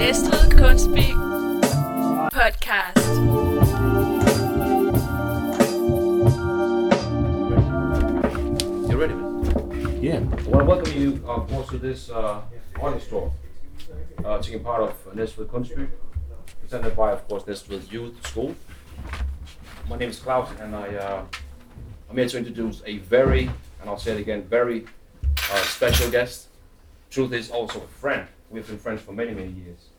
Næstved Kunstby Podcast. You ready, man? Yeah. I want to welcome you, uh, of course, to this uh, art store, uh, taking part of Næstved Kunstby, presented by, of course, Næstved Youth School. My name is Klaus, and I, uh, I'm here to introduce a very, and I'll say it again, very uh, special guest. Truth is also a friend. We've been friends for many, many years.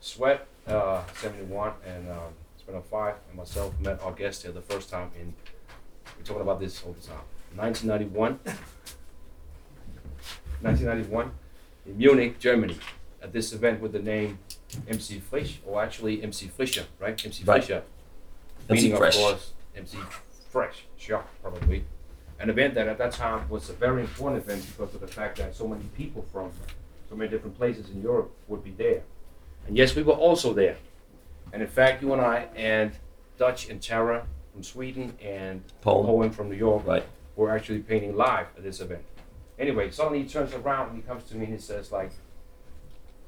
Sweat, uh, 71, and um, Sweat 05, and myself met our guest here the first time in, we're talking about this all the time, 1991. 1991 in Munich, Germany, at this event with the name MC Frisch, or actually MC Frischer, right? MC Right. Frischer. MC Meaning, Fresh. of course, MC Fresh, sure, probably. An event that at that time was a very important event because of the fact that so many people from so many different places in Europe would be there. And yes, we were also there. And in fact, you and I and Dutch and Tara from Sweden and Poem. Poem from New York Right. were actually painting live at this event. Anyway, suddenly he turns around and he comes to me and he says, like,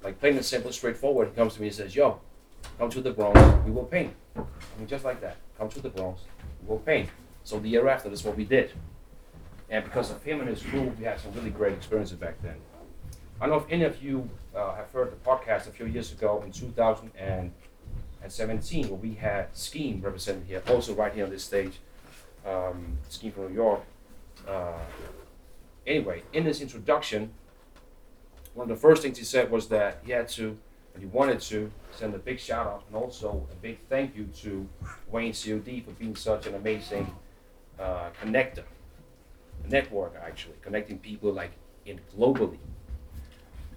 like plain and simple, straightforward. He comes to me and says, "Yo, come to the Bronx, we will paint." I mean, just like that. Come to the Bronx, we will paint. So the year after, that's what we did. And because of him and his crew, we had some really great experiences back then. I don't know if any of you uh, have heard the podcast a few years ago in 2017, where we had Skeme represented here, also right here on this stage. Um, Skeme from New York. Uh, anyway, in this introduction, one of the first things he said was that he had to, and he wanted to, send a big shout out and also a big thank you to Wane COD for being such an amazing uh, connector, networker actually, connecting people like in globally.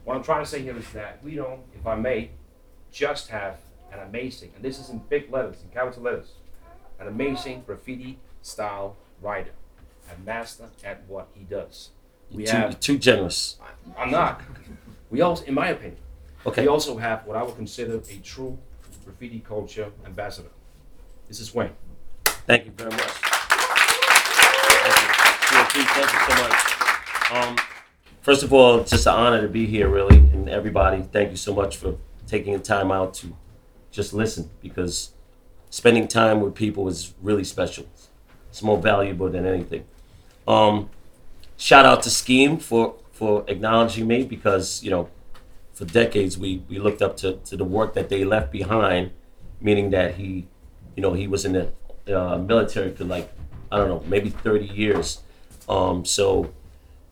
What I'm trying to say here is that we don't, if I may, just have an amazing, and this is in big letters, in capital letters, an amazing graffiti style writer, a master at what he does. We You're too, have too generous. I'm not. We also, in my opinion, Okay. we also have what I would consider a true graffiti culture ambassador. This is Wayne. Thank you very much. Thank you. Thank you so much. Um, first of all, it's just an honor to be here, really, and everybody. Thank you so much for taking the time out to just listen because spending time with people is really special. It's more valuable than anything. Um, shout out to Skeme for for acknowledging me because you know for decades we, we looked up to, to the work that they left behind, meaning that he, you know, he was in the uh, military for like, I don't know, maybe 30 years. Um, so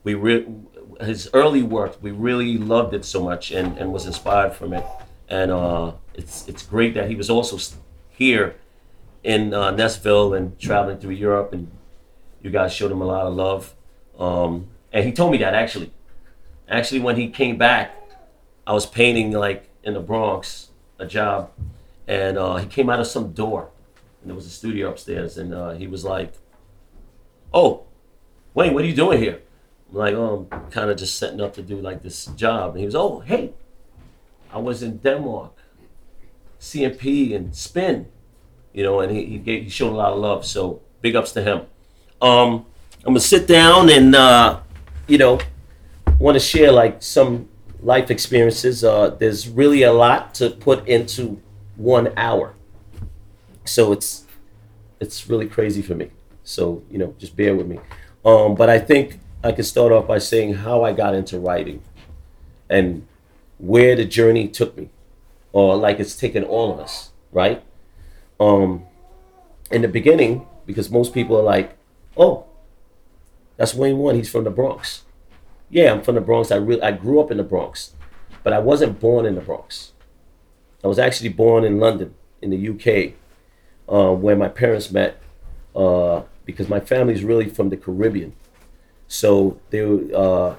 we re- his early work, we really loved it so much and, and was inspired from it. And uh, it's it's great that he was also here in uh, and traveling through Europe, and you guys showed him a lot of love. Um, and he told me that actually. Actually, when he came back, I was painting like in the Bronx, a job, and uh, he came out of some door, and there was a studio upstairs, and uh, he was like, "Oh, Wayne, what are you doing here?" Like, "Oh, I'm kind of just setting up to do like this job," and he was, "Oh, hey, I was in Denmark, CMP and Spin, you know," and he he, gave, he showed a lot of love, so big ups to him. Um, I'm gonna sit down and uh, you know want to share like some life experiences. Uh, there's really a lot to put into one hour, so it's it's really crazy for me. So you know, just bear with me. Um, but I think I could start off by saying how I got into writing, and where the journey took me, or like it's taken all of us, right? Um, in the beginning, because most people are like, "Oh, that's Wane One. He's from the Bronx." yeah, I'm from the Bronx. I really I grew up in the Bronx, but I wasn't born in the Bronx. I was actually born in London, in the UK, uh, where my parents met, uh, because my family's really from the Caribbean. So they, uh,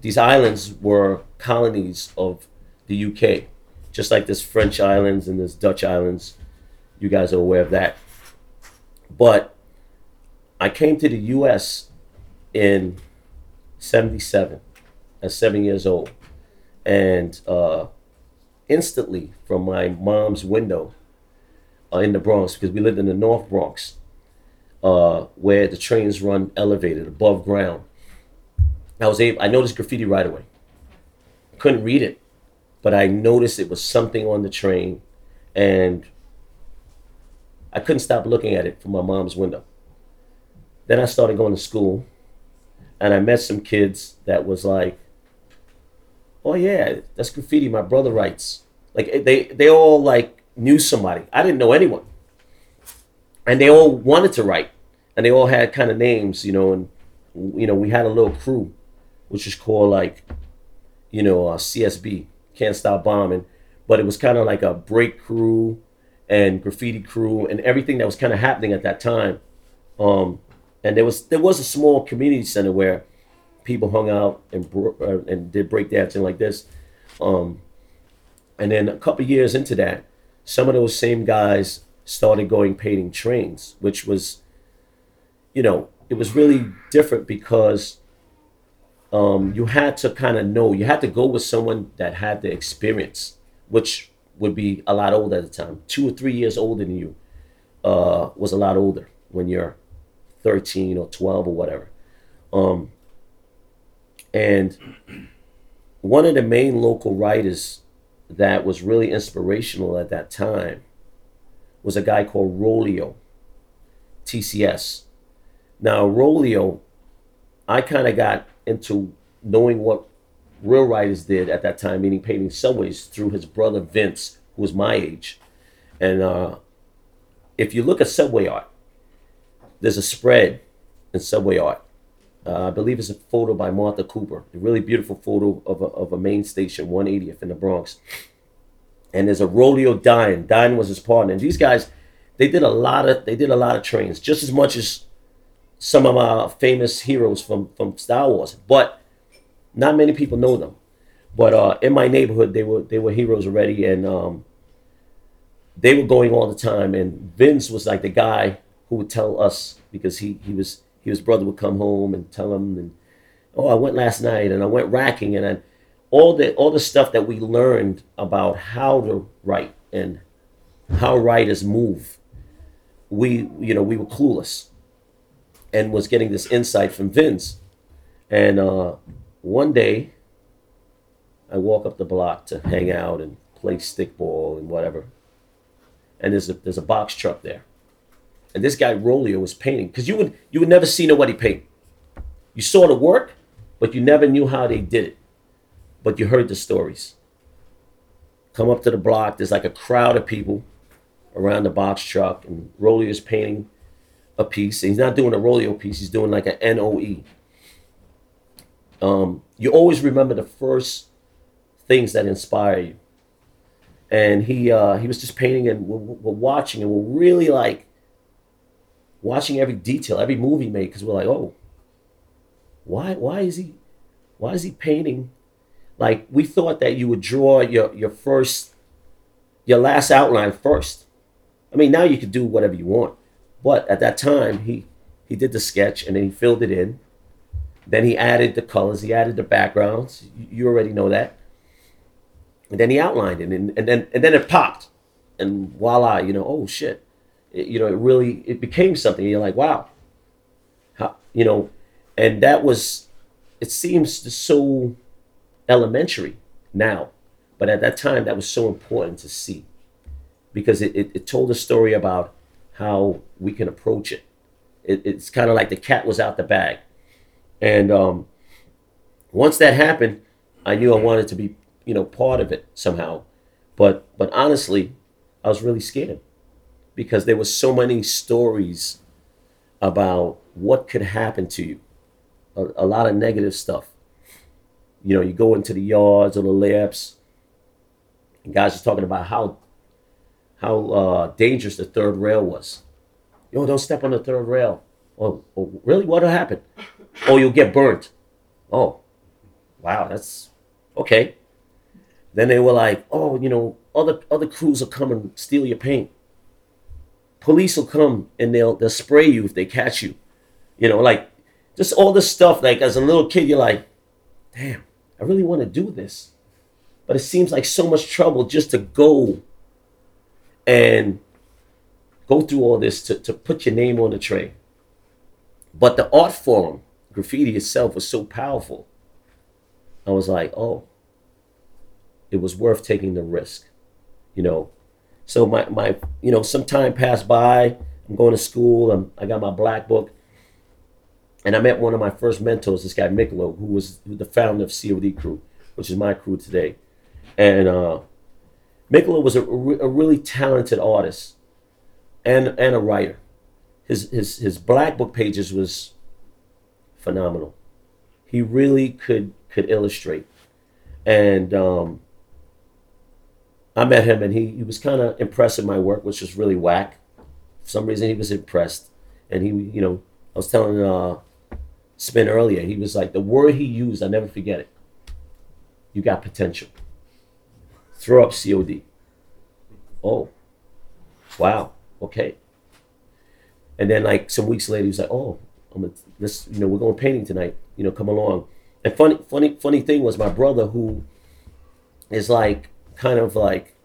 these islands were colonies of the UK, just like there's French islands and there's Dutch islands. You guys are aware of that. But I came to the U.S. in 77 at seven years old. And uh, instantly from my mom's window uh, in the Bronx, because we lived in the North Bronx, uh, where the trains run elevated above ground. I was able, I noticed graffiti right away. Couldn't read it, but I noticed it was something on the train, and I couldn't stop looking at it from my mom's window. Then I started going to school, and I met some kids that was like, "Oh yeah, that's graffiti. My brother writes." Like they they all like knew somebody. I didn't know anyone, and they all wanted to write, and they all had kind of names, you know. And you know, we had a little crew, which is called like, you know, uh, CSB, Can't Stop Bombing, but it was kind of like a break crew and graffiti crew and everything that was kind of happening at that time. Um, and there was there was a small community center where people hung out and bro- uh, and did breakdancing like this. Um, and then a couple years into that, some of those same guys started going painting trains, which was, you know, it was really different because um, you had to kind of know, you had to go with someone that had the experience, which would be a lot older at the time. Two or three years older than you uh, was a lot older when you're 13 or 12 or whatever. Um, and one of the main local writers that was really inspirational at that time was a guy called Rolio, TCS. Now, Rolio, I kind of got into knowing what real writers did at that time, meaning painting subways, through his brother Vince, who was my age. And uh, if you look at subway art, there's a spread in subway art. Uh, I believe it's a photo by Martha Cooper, a really beautiful photo of a, of a main station, 180th in the Bronx. And there's a Rolio Dine. Dine was his partner. And these guys, they did a lot of they did a lot of trains, just as much as some of our famous heroes from from Style Wars. But not many people know them, but uh, in my neighborhood, they were they were heroes already, and um, they were going all the time. And Vince was like the guy who would tell us because he he was his brother would come home and tell him, and oh, I went last night, and I went racking, and I, all the all the stuff that we learned about how to write and how writers move. We you know we were clueless, and was getting this insight from Vince, and uh, one day, I walk up the block to hang out and play stickball and whatever. And there's a there's a box truck there, and this guy Rolio was painting because you would you would never see nobody paint. You saw the work, but you never knew how they did it. But you heard the stories. Come up to the block. There's like a crowd of people around the box truck, and Rolio's painting a piece. He's not doing a Rolio piece. He's doing like an NOE, um, you always remember the first things that inspire you. And he uh, he was just painting, and we're, we're watching, and we're really like watching every detail, every movie made, because we're like, oh, why why is he why is he painting? Like we thought that you would draw your your first your last outline first. I mean, now you could do whatever you want, but at that time he he did the sketch and then he filled it in then he added the colors, he added the backgrounds. You already know that. And then he outlined it, and, and then and then it popped, and voila, you know, oh shit, it, you know, it really it became something. You're like, wow, how you know, and that was, it seems so elementary now, but at that time that was so important to see, because it, it, it told a story about how we can approach it. it it's kind of like the cat was out the bag and um, once that happened, I knew I wanted to be, you know, part of it somehow. But but honestly, I was really scared because there was so many stories about what could happen to you. A, a lot of negative stuff. You know, you go into the yards or the layups, and guys are talking about how how uh, dangerous the third rail was. Yo, don't step on the third rail. Oh, oh really? What'll happen? Oh, you'll get burnt. Oh, wow, that's okay. Then they were like, oh, you know, other other crews will come and steal your paint. Police will come and they'll they'll spray you if they catch you. You know, like just all this stuff. Like as a little kid, you're like, damn, I really want to do this, but it seems like so much trouble just to go and go through all this to, to put your name on the tray. But the art form graffiti itself was so powerful. I was like, oh, it was worth taking the risk, you know. So my, my you know, some time passed by. I'm going to school. I'm, I got my black book. And I met one of my first mentors, this guy Miklo, who was the founder of COD Crew, which is my crew today. And uh, was a, a really talented artist and, and a writer. His, his, his black book pages was phenomenal. He really could could illustrate. And um, I met him, and he, he was kind of impressed with my work, which was really whack. For some reason, he was impressed, and he, you know, I was telling uh, Spin earlier, he was like the word he used. I'll never forget it. You got potential. Throw up COD. Oh, wow. Okay. And then like some weeks later, he was like, "Oh, I'm gonna, this, you know, we're going painting tonight. You know, come along." And funny, funny, funny thing was my brother who is like kind of like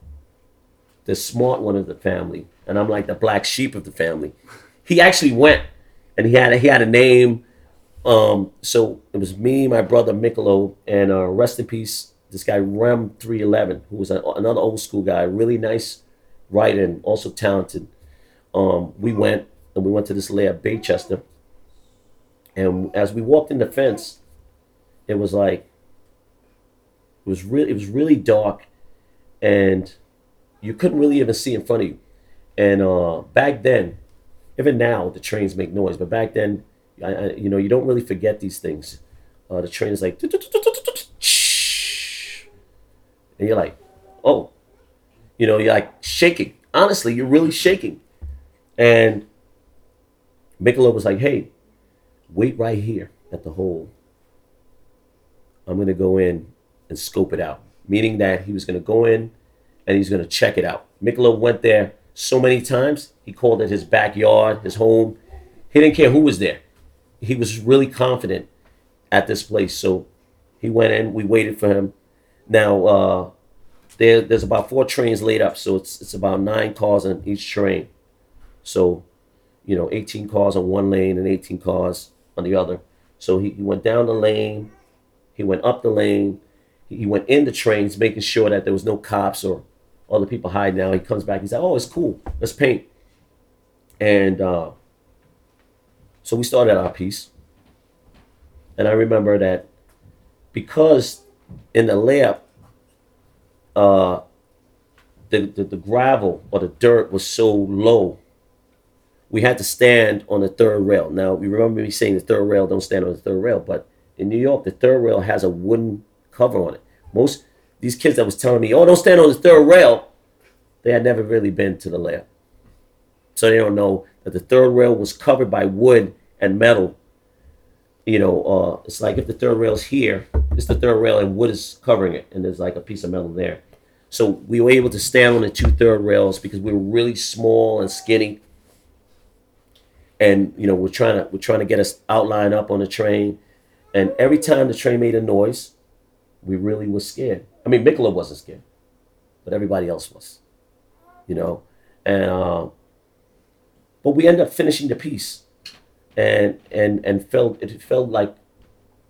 the smart one of the family, and I'm like the black sheep of the family. He actually went, and he had a, he had a name. Um, so it was me, my brother Mikolo, and uh, rest in peace, this guy Rem three eleven, who was a, another old school guy, really nice writer and also talented. Um, we went and we went to this lair, Baychester, and as we walked in the fence, it was like it was really it was really dark and you couldn't really even see in front of you and uh, back then even now the trains make noise but back then I, I, you know you don't really forget these things. Uh, the train is like and you're like oh. You know you're like shaking. Honestly you're really shaking. And Mikolo was like hey wait right here at the hole. I'm going to go in and scope it out, meaning that he was going to go in and he's going to check it out. Mikolo went there so many times, he called it his backyard, his home. He didn't care who was there. He was really confident at this place. So he went in, we waited for him. Now, uh, there, there's about four trains laid up, so it's, it's about nine cars on each train. So, you know, 18 cars on one lane and 18 cars on the other. So he, he went down the lane, he went up the lane. He went in the trains, making sure that there was no cops or other people hiding out. He comes back. He's like, "Oh, it's cool. Let's paint." And uh, so we started our piece. And I remember that because in the layup, uh, the, the, the gravel or the dirt was so low, we had to stand on the third rail. Now, you remember me saying the third rail, don't stand on the third rail, but in New York, the third rail has a wooden cover on it. Most these kids that was telling me, "Oh, don't stand on the third rail," they had never really been to the lab, so they don't know that the third rail was covered by wood and metal. You know, uh, it's like if the third rail's here, it's the third rail and wood is covering it, and there's like a piece of metal there. So we were able to stand on the two third rails because we were really small and skinny. And you know, we're trying to we're trying to get us outline up on the train and every time the train made a noise, we really was scared. I mean, Mikolo wasn't scared, but everybody else was, you know. And uh, but we ended up finishing the piece, and and and felt it felt like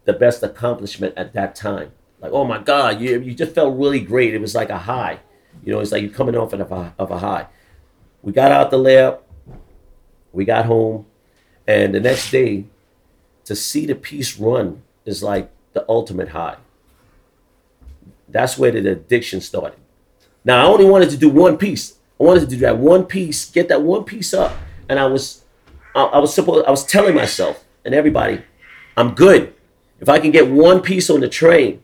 the best accomplishment at that time. Like, oh my God, you you just felt really great. It was like a high, you know. It's like you're coming off of a of a high. We got out the lab, we got home, and the next day to see the piece run is like the ultimate high. That's where the addiction started. Now I only wanted to do one piece. I wanted to do that one piece, get that one piece up, and I was, I, I was supposed, I was telling myself and everybody, I'm good if I can get one piece on the train.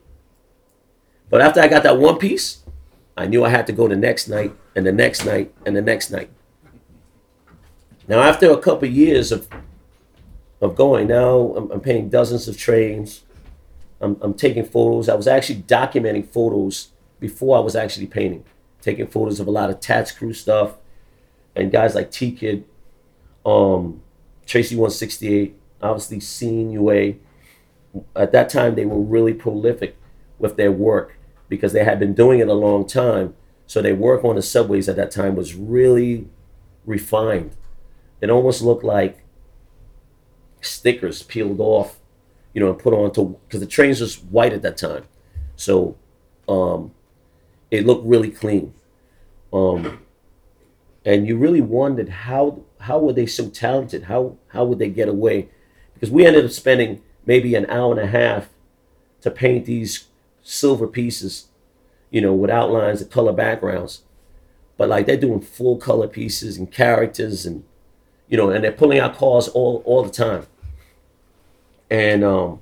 But after I got that one piece, I knew I had to go the next night and the next night and the next night. Now after a couple of years of of going. Now I'm, I'm painting dozens of trains. I'm, I'm taking photos. I was actually documenting photos before I was actually painting, taking photos of a lot of TATS CRU stuff, and guys like T Kid, um, Tracy 168, obviously Seen UA. At that time, they were really prolific with their work because they had been doing it a long time. So their work on the subways at that time was really refined. It almost looked like stickers peeled off, you know, and put onto because the trains was white at that time. So um, it looked really clean. Um, and you really wondered how how were they so talented? How how would they get away? Because we ended up spending maybe an hour and a half to paint these silver pieces, you know, with outlines and color backgrounds. But like they're doing full color pieces and characters and you know, and they're pulling out cars all all the time. And um,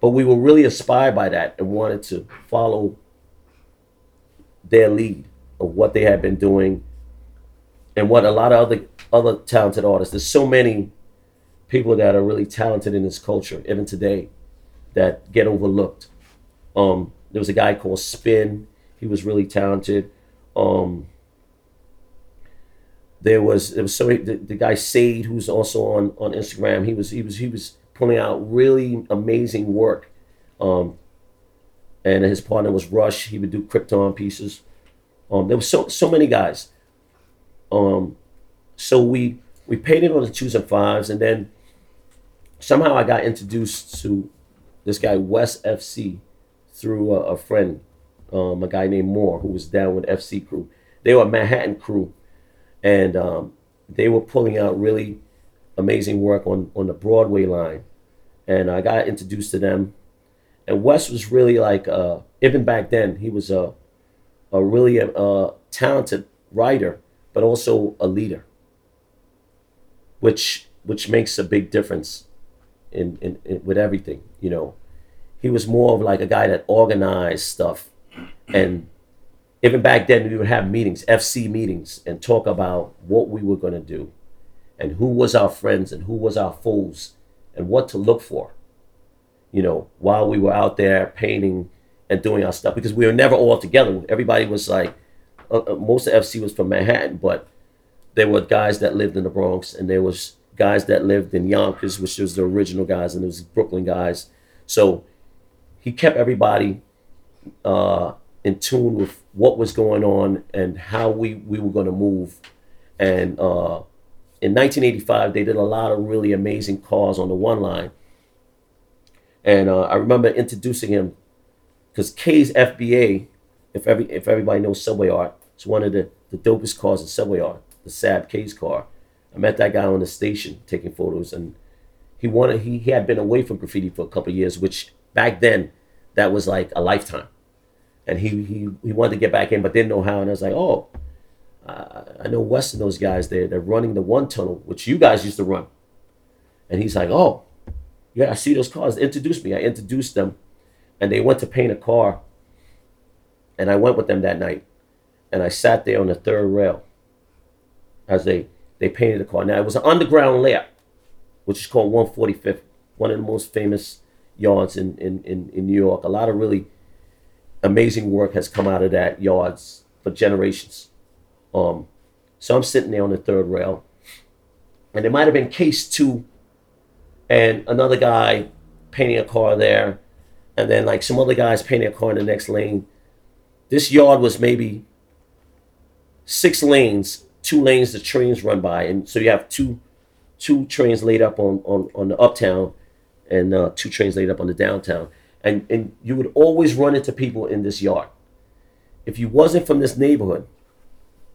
but we were really inspired by that and wanted to follow their lead of what they had been doing and what a lot of other other talented artists. There's so many people that are really talented in this culture, even today, that get overlooked. Um, there was a guy called Spin. He was really talented. Um, there was there was so the, the guy Sade, who's also on on Instagram. He was he was he was pulling out really amazing work. Um, and his partner was Rush. He would do Krypton pieces. Um, there was so so many guys. Um, so we we painted on the twos and fives, and then somehow I got introduced to this guy West FC through a, a friend, um, a guy named Moore, who was down with FC crew. They were a Manhattan crew, and um, they were pulling out really amazing work on on the Broadway line, and I got introduced to them. And Wes was really like uh, even back then he was a a really uh, talented writer, but also a leader, which which makes a big difference in, in, in with everything. You know, he was more of like a guy that organized stuff, and even back then we would have meetings, FC meetings, and talk about what we were going to do, and who was our friends and who was our foes, and what to look for. You know, while we were out there painting and doing our stuff, because we were never all together. Everybody was like, uh, uh most of FC was from Manhattan, but there were guys that lived in the Bronx, and there was guys that lived in Yonkers, which was the original guys, and there was Brooklyn guys. So he kept everybody uh, in tune with what was going on and how we, we were going to move. And uh, in 1985, they did a lot of really amazing cars on the one line. And uh, I remember introducing him because K's FBA, if every if everybody knows Subway Art, it's one of the, the dopest cars in Subway Art, the Saab case car. I met that guy on the station taking photos, and he wanted he, he had been away from graffiti for a couple years, which back then that was like a lifetime. And he he he wanted to get back in, but didn't know how. And I was like, oh, uh, I know West and those guys. They they're running the one tunnel, which you guys used to run. And he's like, oh, yeah, I see those cars. Introduce me. I introduced them, and they went to paint a car. And I went with them that night, and I sat there on the third rail as they they painted the car. Now it was an underground layout, which is called 145th, one of the most famous yards in, in, in, in New York. A lot of really amazing work has come out of that yards for generations. Um, so I'm sitting there on the third rail, and it might have been case two, and another guy painting a car there, and then like some other guys painting a car in the next lane. This yard was maybe six lanes two lanes the trains run by, and so you have two two trains laid up on on, on the uptown, and uh, two trains laid up on the downtown, and and you would always run into people in this yard. If you wasn't from this neighborhood,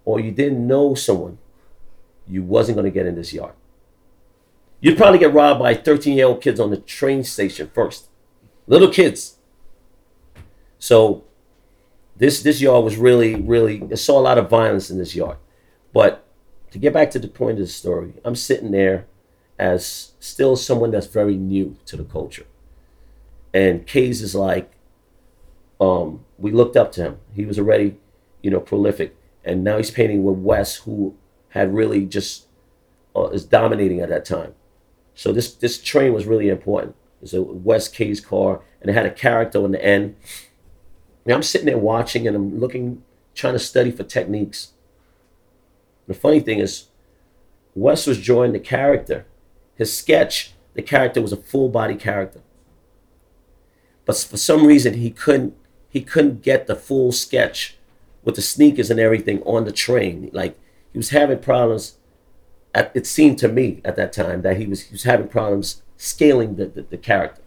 or you didn't know someone, you wasn't going to get in this yard. You'd probably get robbed by 13 year old kids on the train station first, little kids. So this this yard was really really. I saw a lot of violence in this yard. But to get back to the point of the story, I'm sitting there as still someone that's very new to the culture. And Kays is like, um, we looked up to him. He was already, you know, prolific. And now he's painting with Wes, who had really just uh, is dominating at that time. So this this train was really important. It's a Wes Kays car, and it had a character in the end. And I'm sitting there watching, and I'm looking, trying to study for techniques. The funny thing is, Wes was drawing the character. His sketch, the character was a full body character. But for some reason, he couldn't he couldn't get the full sketch with the sneakers and everything on the train. Like he was having problems. At, it seemed to me at that time that he was he was having problems scaling the, the, the character.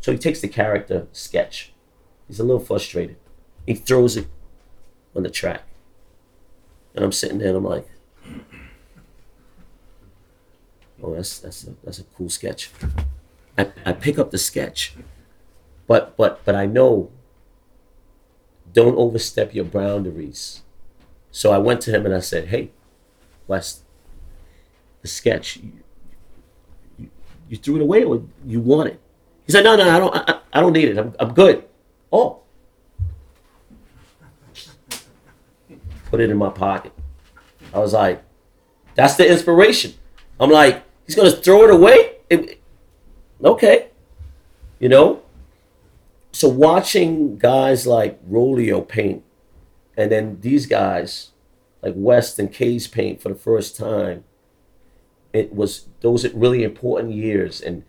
So he takes the character sketch. He's a little frustrated. He throws it on the track. And I'm sitting there and I'm like, oh, that's that's a, that's a cool sketch. I, I pick up the sketch, but but but I know. Don't overstep your boundaries. So I went to him and I said, "Hey, West, the sketch, you, you, you threw it away or you want it?" He said, "No, no, I don't. I, I don't need it. I'm, I'm good." Oh, put it in my pocket. I was like, "That's the inspiration." I'm like, "He's gonna throw it away." It, okay, you know. So watching guys like Rolio paint, and then these guys like West and K's paint for the first time, it was those really important years and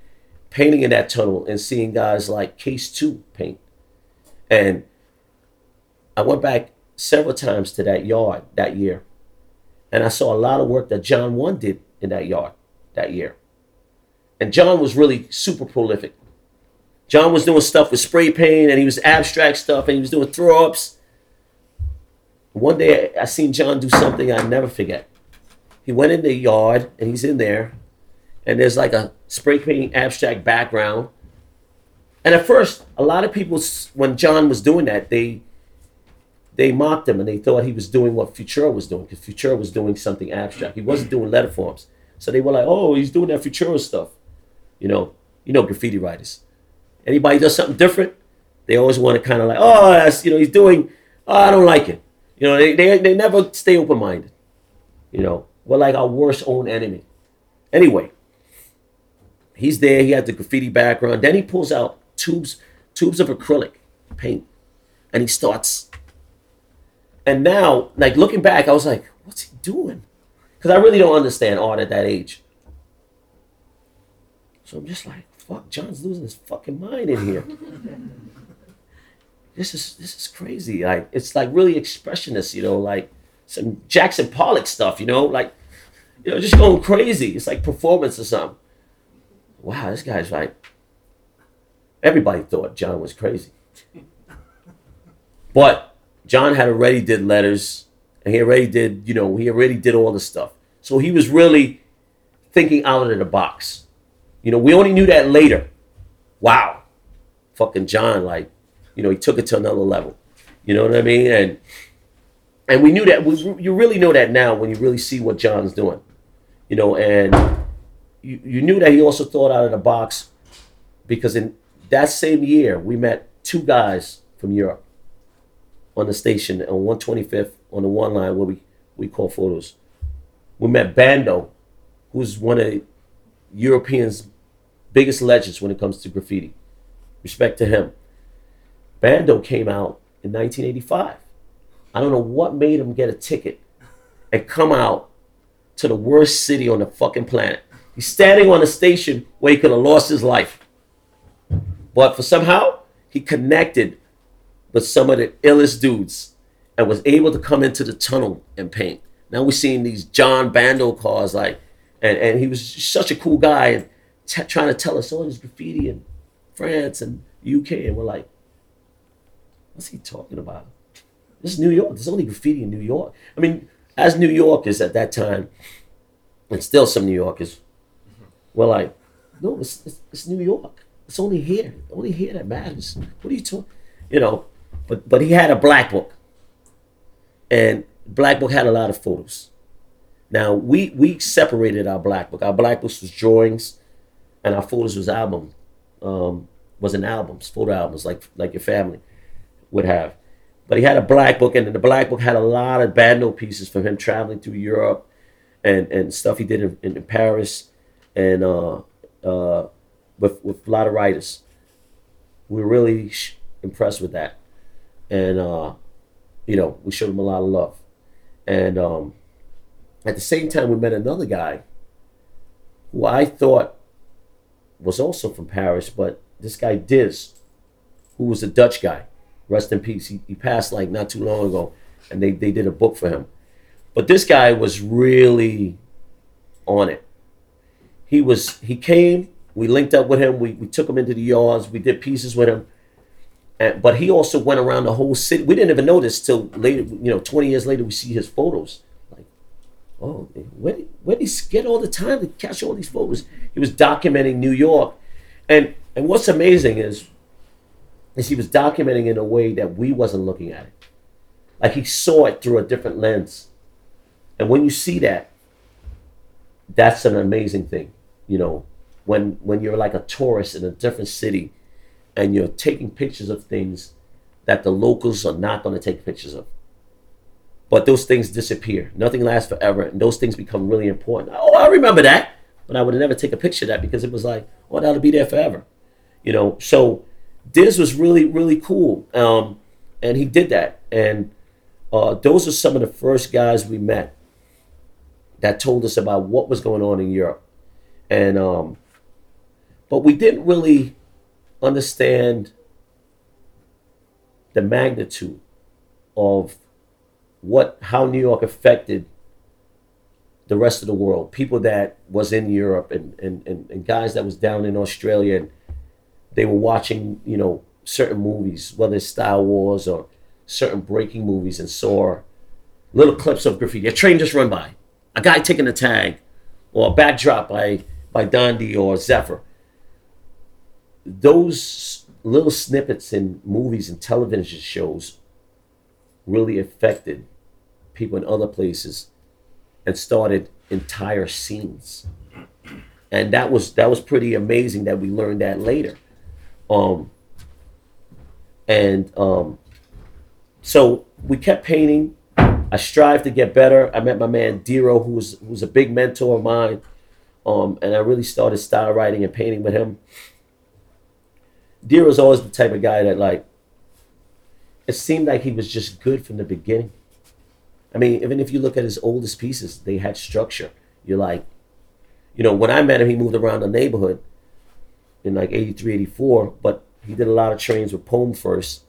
painting in that tunnel and seeing guys like Case Two paint, and I went back several times to that yard that year, and I saw a lot of work that Jon One did in that yard that year. And Jon was really super prolific. Jon was doing stuff with spray paint and he was abstract stuff and he was doing throw ups. One day I seen Jon do something I never forget. He went in the yard and he's in there and there's like a spray paint abstract background. And at first, a lot of people, when Jon was doing that, they they mocked him and they thought he was doing what Futura was doing because Futura was doing something abstract. He wasn't doing letter forms. So they were like, oh, he's doing that Futura stuff. You know, you know graffiti writers. Anybody does something different, they always want to kind of like, oh, that's, you know, he's doing, oh, I don't like it. You know, they, they, they never stay open minded. You know, we're like our worst own enemy. Anyway, he's there. He had the graffiti background. Then he pulls out tubes, tubes of acrylic paint, and he starts. And now, like looking back, I was like, what's he doing? Because I really don't understand art at that age. So I'm just like, fuck, Jon's losing his fucking mind in here. this is this is crazy. Like it's like really expressionist, you know, like some Jackson Pollock stuff, you know, like you know, just going crazy. It's like performance or something. Wow, this guy's like everybody thought Jon was crazy. But Jon had already did letters and he already did, you know, he already did all the stuff. So he was really thinking out of the box. You know, we only knew that later. Wow. Fucking Jon, like, you know, he took it to another level. You know what I mean? And and we knew that we, you really know that now when you really see what Jon's doing. You know, and you, you knew that he also thought out of the box because in that same year we met two guys from Europe on the station on 125th on the one line where we, we call photos. We met Bando, who's one of Europeans' biggest legends when it comes to graffiti. Respect to him. Bando came out in 1985. I don't know what made him get a ticket and come out to the worst city on the fucking planet. He's standing on a station where he could have lost his life. But for somehow, he connected with some of the illest dudes and was able to come into the tunnel and paint. Now we're seeing these Jon Bando cars like and and he was such a cool guy and t- trying to tell us all oh, this graffiti in France and UK, and we're like, what's he talking about? This is New York. There's only graffiti in New York. I mean, as New Yorkers at that time, and still some New Yorkers, we're like, no, it's, it's, it's New York. It's only here. Only here that matters. What are you talking? You know, but but he had a black book, and black book had a lot of photos. Now we we separated our black book. Our black book was drawings, and our photos was album, um, was in albums, photo albums like like your family would have. But he had a black book, and the black book had a lot of bando pieces from him traveling through Europe, and and stuff he did in, in Paris, and uh, uh, with with a lot of writers. We were really impressed with that, and uh, you know we showed him a lot of love, and um, at the same time, we met another guy who I thought was also from Paris, but this guy Diz, who was a Dutch guy, rest in peace. He, he passed like not too long ago, and they, they did a book for him. But this guy was really on it. He was he came, we linked up with him, we, we took him into the yards, we did pieces with him. And, but he also went around the whole city. We didn't even notice till later, you know, 20 years later, we see his photos. Like, oh, where where he get all the time to catch all these photos? He was documenting New York. And, and what's amazing is, is he was documenting in a way that we wasn't looking at it. Like he saw it through a different lens. And when you see that, that's an amazing thing. You know, when when you're like a tourist in a different city and you're taking pictures of things that the locals are not going to take pictures of. But those things disappear. Nothing lasts forever, and those things become really important. Oh, I remember that, but I would never take a picture of that because it was like, oh, that'll be there forever, you know. So this was really, really cool, um, and he did that. And uh, those are some of the first guys we met that told us about what was going on in Europe, and um, but we didn't really understand the magnitude of what how New York affected the rest of the world. People that was in Europe and, and, and, and guys that was down in Australia and they were watching, you know, certain movies, whether it's Style Wars or certain breaking movies and saw little clips of graffiti. A train just run by, a guy taking a tag, or a backdrop by by Dondi or Zephyr those little snippets in movies and television shows really affected people in other places and started entire scenes. And that was that was pretty amazing that we learned that later. Um and um so we kept painting. I strived to get better. I met my man Dero who was who was a big mentor of mine. Um and i really started style writing and painting with him Deer was always the type of guy that like it seemed like he was just good from the beginning. I mean, even if you look at his oldest pieces, they had structure. You're like, you know, when I met him, he moved around the neighborhood in like 83, 84, but he did a lot of trains with Poem first.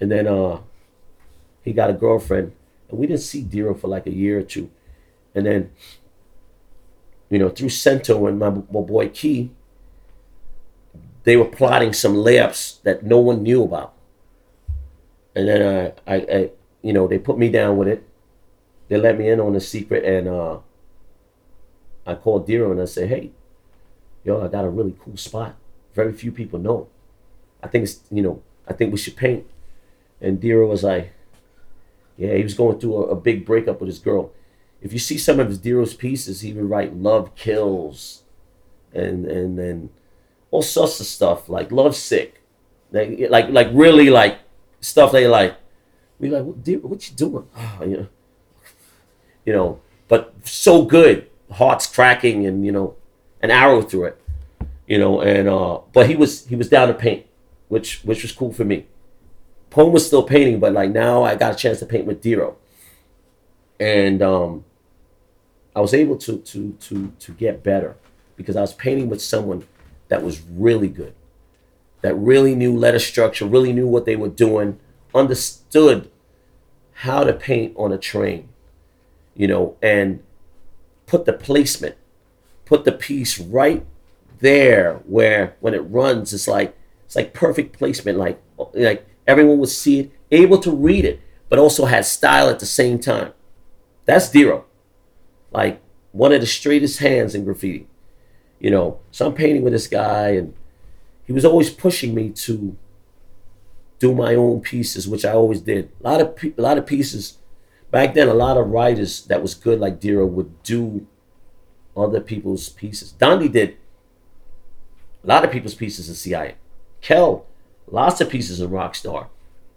And then uh, he got a girlfriend. And we didn't see Dero for like a year or two. And then, you know, through Sento and my, my boy Key, they were plotting some layups that no one knew about. And then I, I, I, you know, they put me down with it. They let me in on the secret, and uh, I called Dero and I said, "Hey, yo, I got a really cool spot. Very few people know. I think it's, you know, I think we should paint." And Dero was like, "Yeah, he was going through a, a big breakup with his girl. If you see some of his Dero's pieces, he would write "Love Kills," and and then all sorts of stuff like love sick, like like like really like stuff they like. We like what, what you doing? Oh, you know, you know, but so good, hearts cracking, and you know, an arrow through it, you know, and uh, but he was he was down to paint, which which was cool for me. Poem was still painting, but like now I got a chance to paint with Dero, and um, I was able to to to to get better because I was painting with someone that was really good, that really knew letter structure, really knew what they were doing, understood how to paint on a train, you know, and put the placement, put the piece right there where when it runs, it's like it's like perfect placement, like like everyone would see it, able to read it, but also had style at the same time. That's Dero. Like one of the straightest hands in graffiti you know, so I'm painting with this guy, and he was always pushing me to do my own pieces, which I always did. A lot of a lot of pieces back then. A lot of writers that was good, like Dero, would do other people's pieces. Dondi did a lot of people's pieces in CIA. Kel, lots of pieces in Rockstar.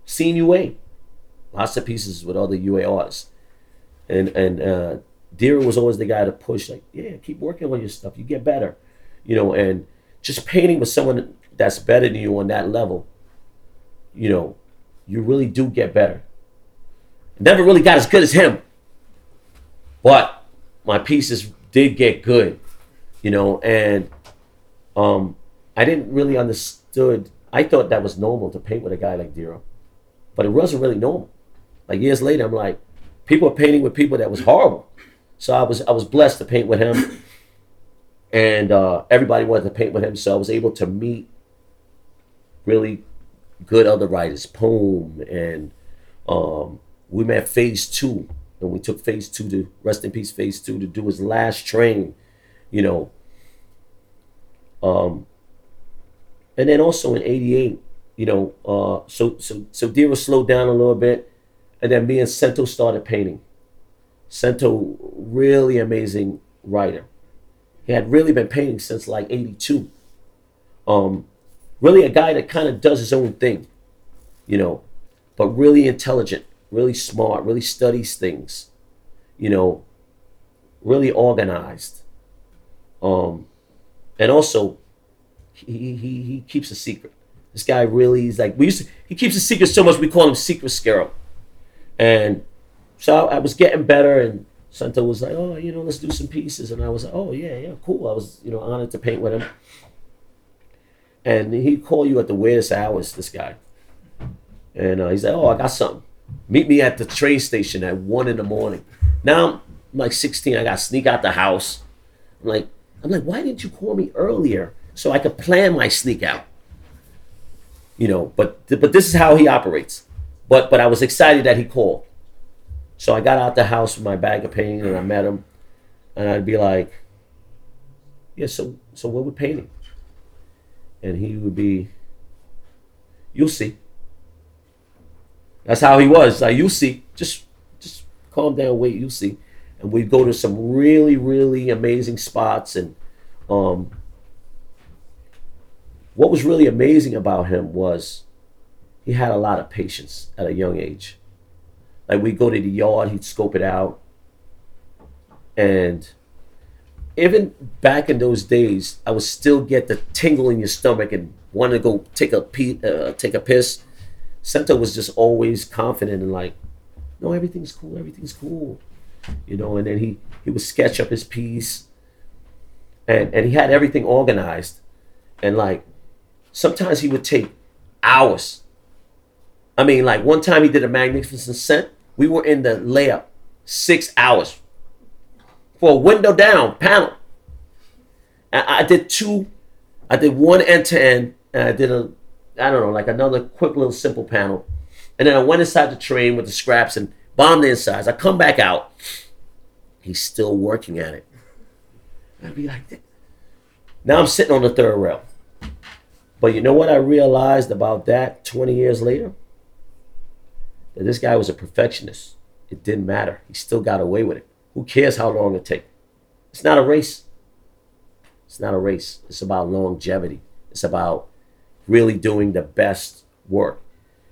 Seen UA, lots of pieces with other UA artists. And and uh, Dero was always the guy to push, like, yeah, keep working on your stuff. You get better, you know, and just painting with someone that's better than you on that level, you know, you really do get better. Never really got as good as him, but my pieces did get good, you know, and um, I didn't really understood. I thought that was normal to paint with a guy like Dero, but it wasn't really normal. Like years later, I'm like, people are painting with people that was horrible. So I was I was blessed to paint with him, and uh, everybody wanted to paint with him. So I was able to meet really good other writers, Poem, and um, we met Phase Two, and we took Phase Two to rest in peace, Phase Two to do his last train, you know. Um, and then also in '88, you know, uh, so so so Dero slowed down a little bit, and then me and Sento started painting. Sento, really amazing writer. He had really been painting since like '82. Um, really a guy that kind of does his own thing, you know, but really intelligent, really smart, really studies things, you know, really organized. Um, and also, he, he, he keeps a secret. This guy really is like, we used to, he keeps a secret so much we call him Secret Scarab. And so I, I was getting better and Sento was like, oh, you know, let's do some pieces. And I was like, oh, yeah, yeah, cool. I was, you know, honored to paint with him. And he'd call you at the weirdest hours, this guy. And uh, he's like, oh, I got something. Meet me at the train station at one in the morning. Now I'm like 16. I got to sneak out the house. I'm like, I'm like, why didn't you call me earlier so I could plan my sneak out? You know, but but this is how he operates. But but I was excited that he called. So I got out the house with my bag of paint and I met him, and I'd be like, yeah, so so what we painting? And he would be, you'll see. That's how he was. Like you'll see. Just just calm down, wait, you'll see. And we'd go to some really, really amazing spots. And um what was really amazing about him was he had a lot of patience at a young age. Like we'd go to the yard, he'd scope it out. And even back in those days, I would still get the tingle in your stomach and want to go take a pee, uh, take a piss. Sento was just always confident and like, no, everything's cool, everything's cool, you know. And then he he would sketch up his piece, and and he had everything organized, and like sometimes he would take hours. I mean, like one time he did a magnificent scent. We were in the layup six hours for a window down panel. And I did two, I did one end to end, and I did a, I don't know, like another quick little simple panel. And then I went inside the train with the scraps and bombed the insides. I come back out, he's still working at it. I'd be like, now I'm sitting on the third rail. But you know what I realized about that 20 years later? This guy was a perfectionist. It didn't matter. He still got away with it. Who cares how long it takes? It's not a race. It's not a race. It's about longevity. It's about really doing the best work.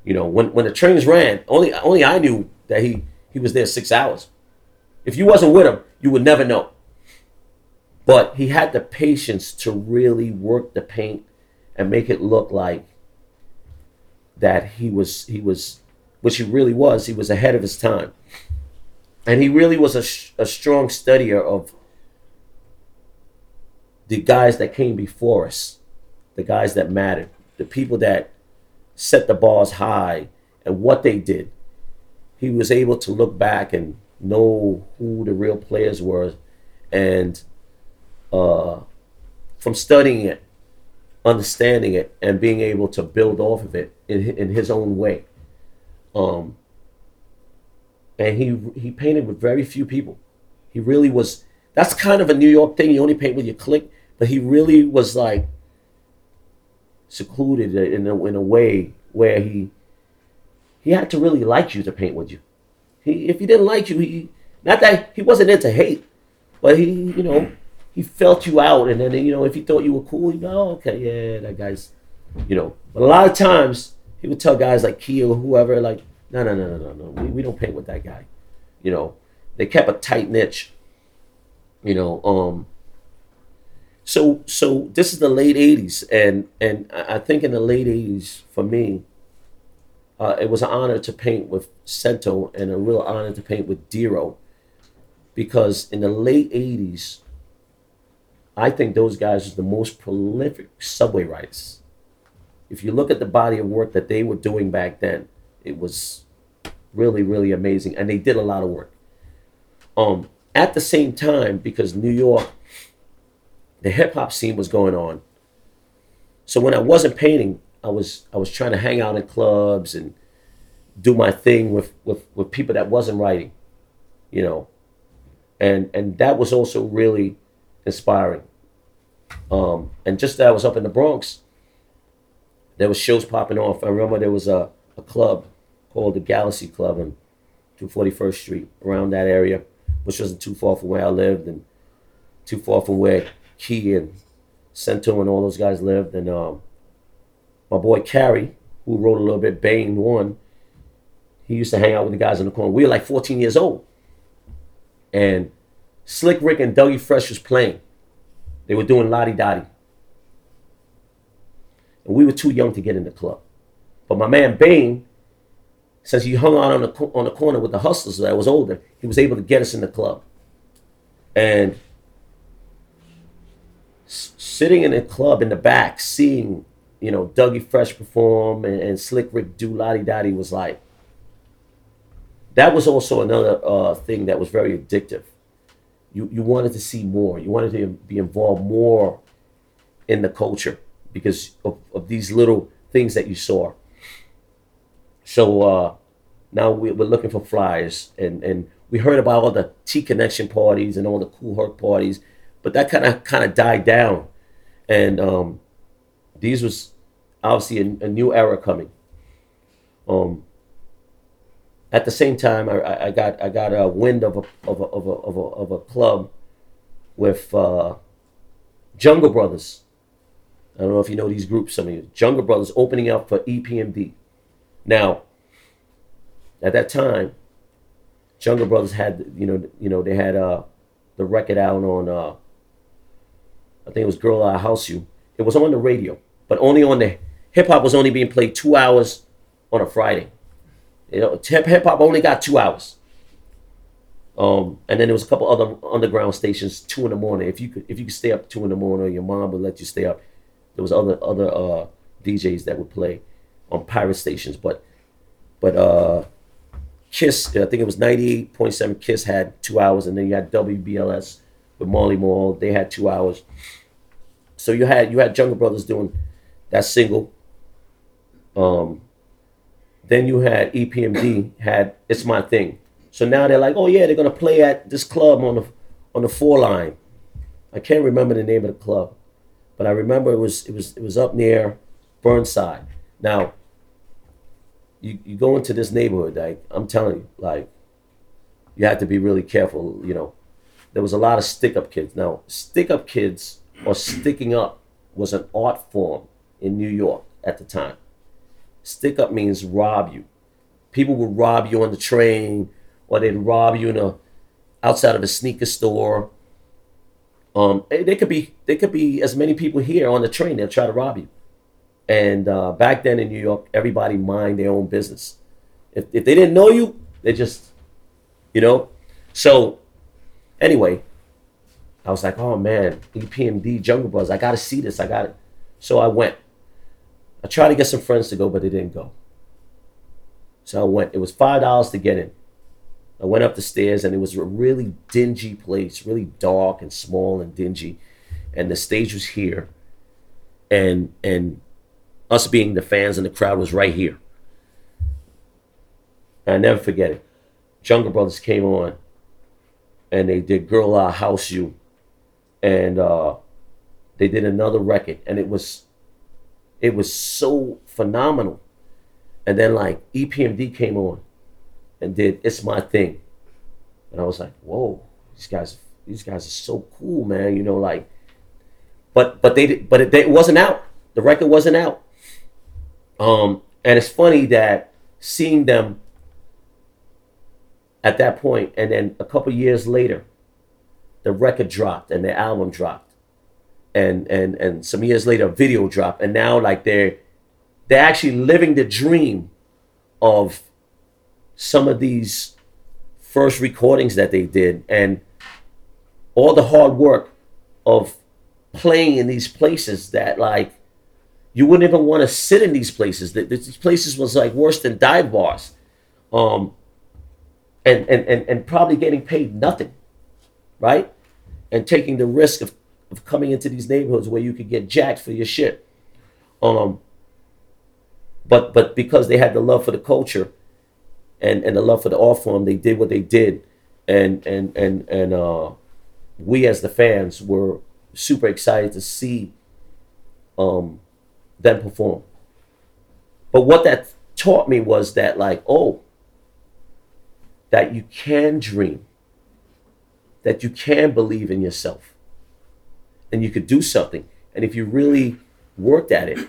You know, when, when the trains ran, only only I knew that he he was there six hours. If you wasn't with him, you would never know. But he had the patience to really work the paint and make it look like that he was he was which he really was he was ahead of his time and he really was a, a strong studier of the guys that came before us, the guys that mattered, the people that set the bars high and what they did. He was able to look back and know who the real players were, and uh, from studying it, understanding it, and being able to build off of it in in his own way. Um, and he he painted with very few people. He really was. That's kind of a New York thing. You only paint with your clique, but he really was like secluded in a, in a way where he he had to really like you to paint with you. He if he didn't like you, he not that he wasn't into hate, but he you know he felt you out, and then you know if he thought you were cool, you know, oh, okay, yeah, that guy's, you know. But a lot of times he would tell guys like Key whoever like no, no, no, no, no, no. We, we don't paint with that guy. You know, they kept a tight niche. You know, um. So so this is the late '80s, and and I think in the late '80s for me, uh, it was an honor to paint with Sento and a real honor to paint with Dero, because in the late '80s, I think those guys are the most prolific subway writers. If you look at the body of work that they were doing back then, it was really, really amazing. And they did a lot of work. Um, at the same time, because New York, the hip hop scene was going on. So when I wasn't painting, I was I was trying to hang out in clubs and do my thing with with with people that wasn't writing, you know, and and that was also really inspiring. Um, and just that I was up in the Bronx, there was shows popping off. I remember there was a, a club called the Galaxy Club on 241st Street, around that area, which wasn't too far from where I lived and too far from where Key and Sento and all those guys lived. And um, my boy Carrie, who wrote a little bit, Bane one, he used to hang out with the guys in the corner. We were like 14 years old. And Slick Rick and Dougie Fresh was playing. They were doing La Di Da Di. And we were too young to get in the club. But my man Bane, since he hung out on the, on the corner with the hustlers that was older, he was able to get us in the club. And sitting in the club in the back, seeing, you know, Dougie Fresh perform and, and Slick Rick do La Di Da Di was like, that was also another uh, thing that was very addictive. You, you wanted to see more. You wanted to be involved more in the culture because of, of these little things that you saw. So uh, now we, we're looking for flyers, and, and we heard about all the T Connection parties and all the Kool Herc parties, but that kind of kind of died down, and um, these was obviously a, a new era coming. Um, at the same time, I, I got I got a wind of a of a of a of a, of a club with uh, Jungle Brothers. I don't know if you know these groups. Some of you, Jungle Brothers, opening up for EPMD. Now, at that time, Jungle Brothers had you know you know they had uh, the record out on uh, I think it was Girl I'll House You. It was on the radio, but only on the hip hop was only being played two hours on a Friday. You know, hip hop only got two hours. Um, and then there was a couple other underground stations, two in the morning. If you could, if you could stay up two in the morning, or your mom would let you stay up. There was other other uh, DJs that would play on pirate stations, but but uh, Kiss, I think it was ninety eight point seven. Kiss had two hours, and then you had WBLS with Marley Marl. They had two hours. So you had you had Jungle Brothers doing that single. Um, then you had EPMD had It's My Thing. So now they're like, oh yeah, they're gonna play at this club on the on the four line. I can't remember the name of the club, but I remember it was it was it was up near Burnside. Now you, you go into this neighborhood, like I'm telling you, like you have to be really careful, you know. There was a lot of stick up kids. Now, stick up kids or sticking up was an art form in New York at the time. Stick up means rob you. People would rob you on the train, or they'd rob you in a outside of a sneaker store. Um, they they could be they could be as many people here on the train. They'll try to rob you. And uh, back then in New York, everybody mind their own business. If if they didn't know you, they just, you know. So, anyway, I was like, oh man, EPMD Jungle Brothers, I got to see this. I got it. So I went. I tried to get some friends to go, but they didn't go. So I went. It was five dollars to get in. I went up the stairs, and it was a really dingy place, really dark and small and dingy, and the stage was here, and and us being the fans and the crowd was right here. And I never forget it. Jungle Brothers came on, and they did "Girl I'll House You," and uh, they did another record, and it was it was so phenomenal. And then like EPMD came on and did "It's My Thing," and I was like, "Whoa, these guys, these guys are so cool, man!" You know, like, but but they but it, it wasn't out. The record wasn't out. Um, and it's funny that seeing them at that point, and then a couple years later, the record dropped and the album dropped, and and and some years later, a video dropped, and now like they're they're actually living the dream of some of these first recordings that they did, and all the hard work of playing in these places that like you wouldn't even want to sit in these places. Th- These places was like worse than dive bars, um, and, and and and probably getting paid nothing, right? And taking the risk of, of coming into these neighborhoods where you could get jacked for your shit. Um, but but because they had the love for the culture and and the love for the art form, they did what they did, and and and and uh, we as the fans were super excited to see um, them perform. But what that taught me was that like oh, that you can dream, that you can believe in yourself, and you could do something, and if you really worked at it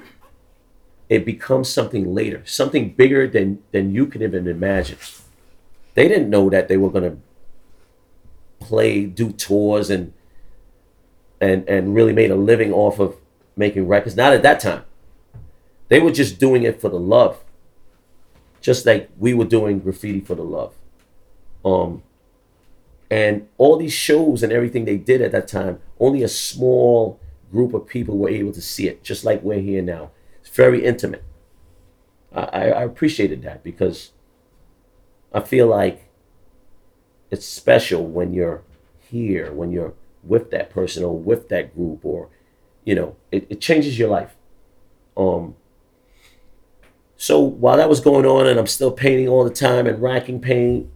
it becomes something later, something bigger than than you can even imagine. They didn't know that they were to play, do tours, and and and really made a living off of making records. Not at that time. They were just doing it for the love, just like we were doing graffiti for the love. Um, and all these shows and everything they did at that time, only a small group of people were able to see it, just like we're here now very intimate. I, I appreciated that because I feel like it's special when you're here, when you're with that person or with that group, or you know, it, it changes your life. Um, so while that was going on, and I'm still painting all the time and racking paint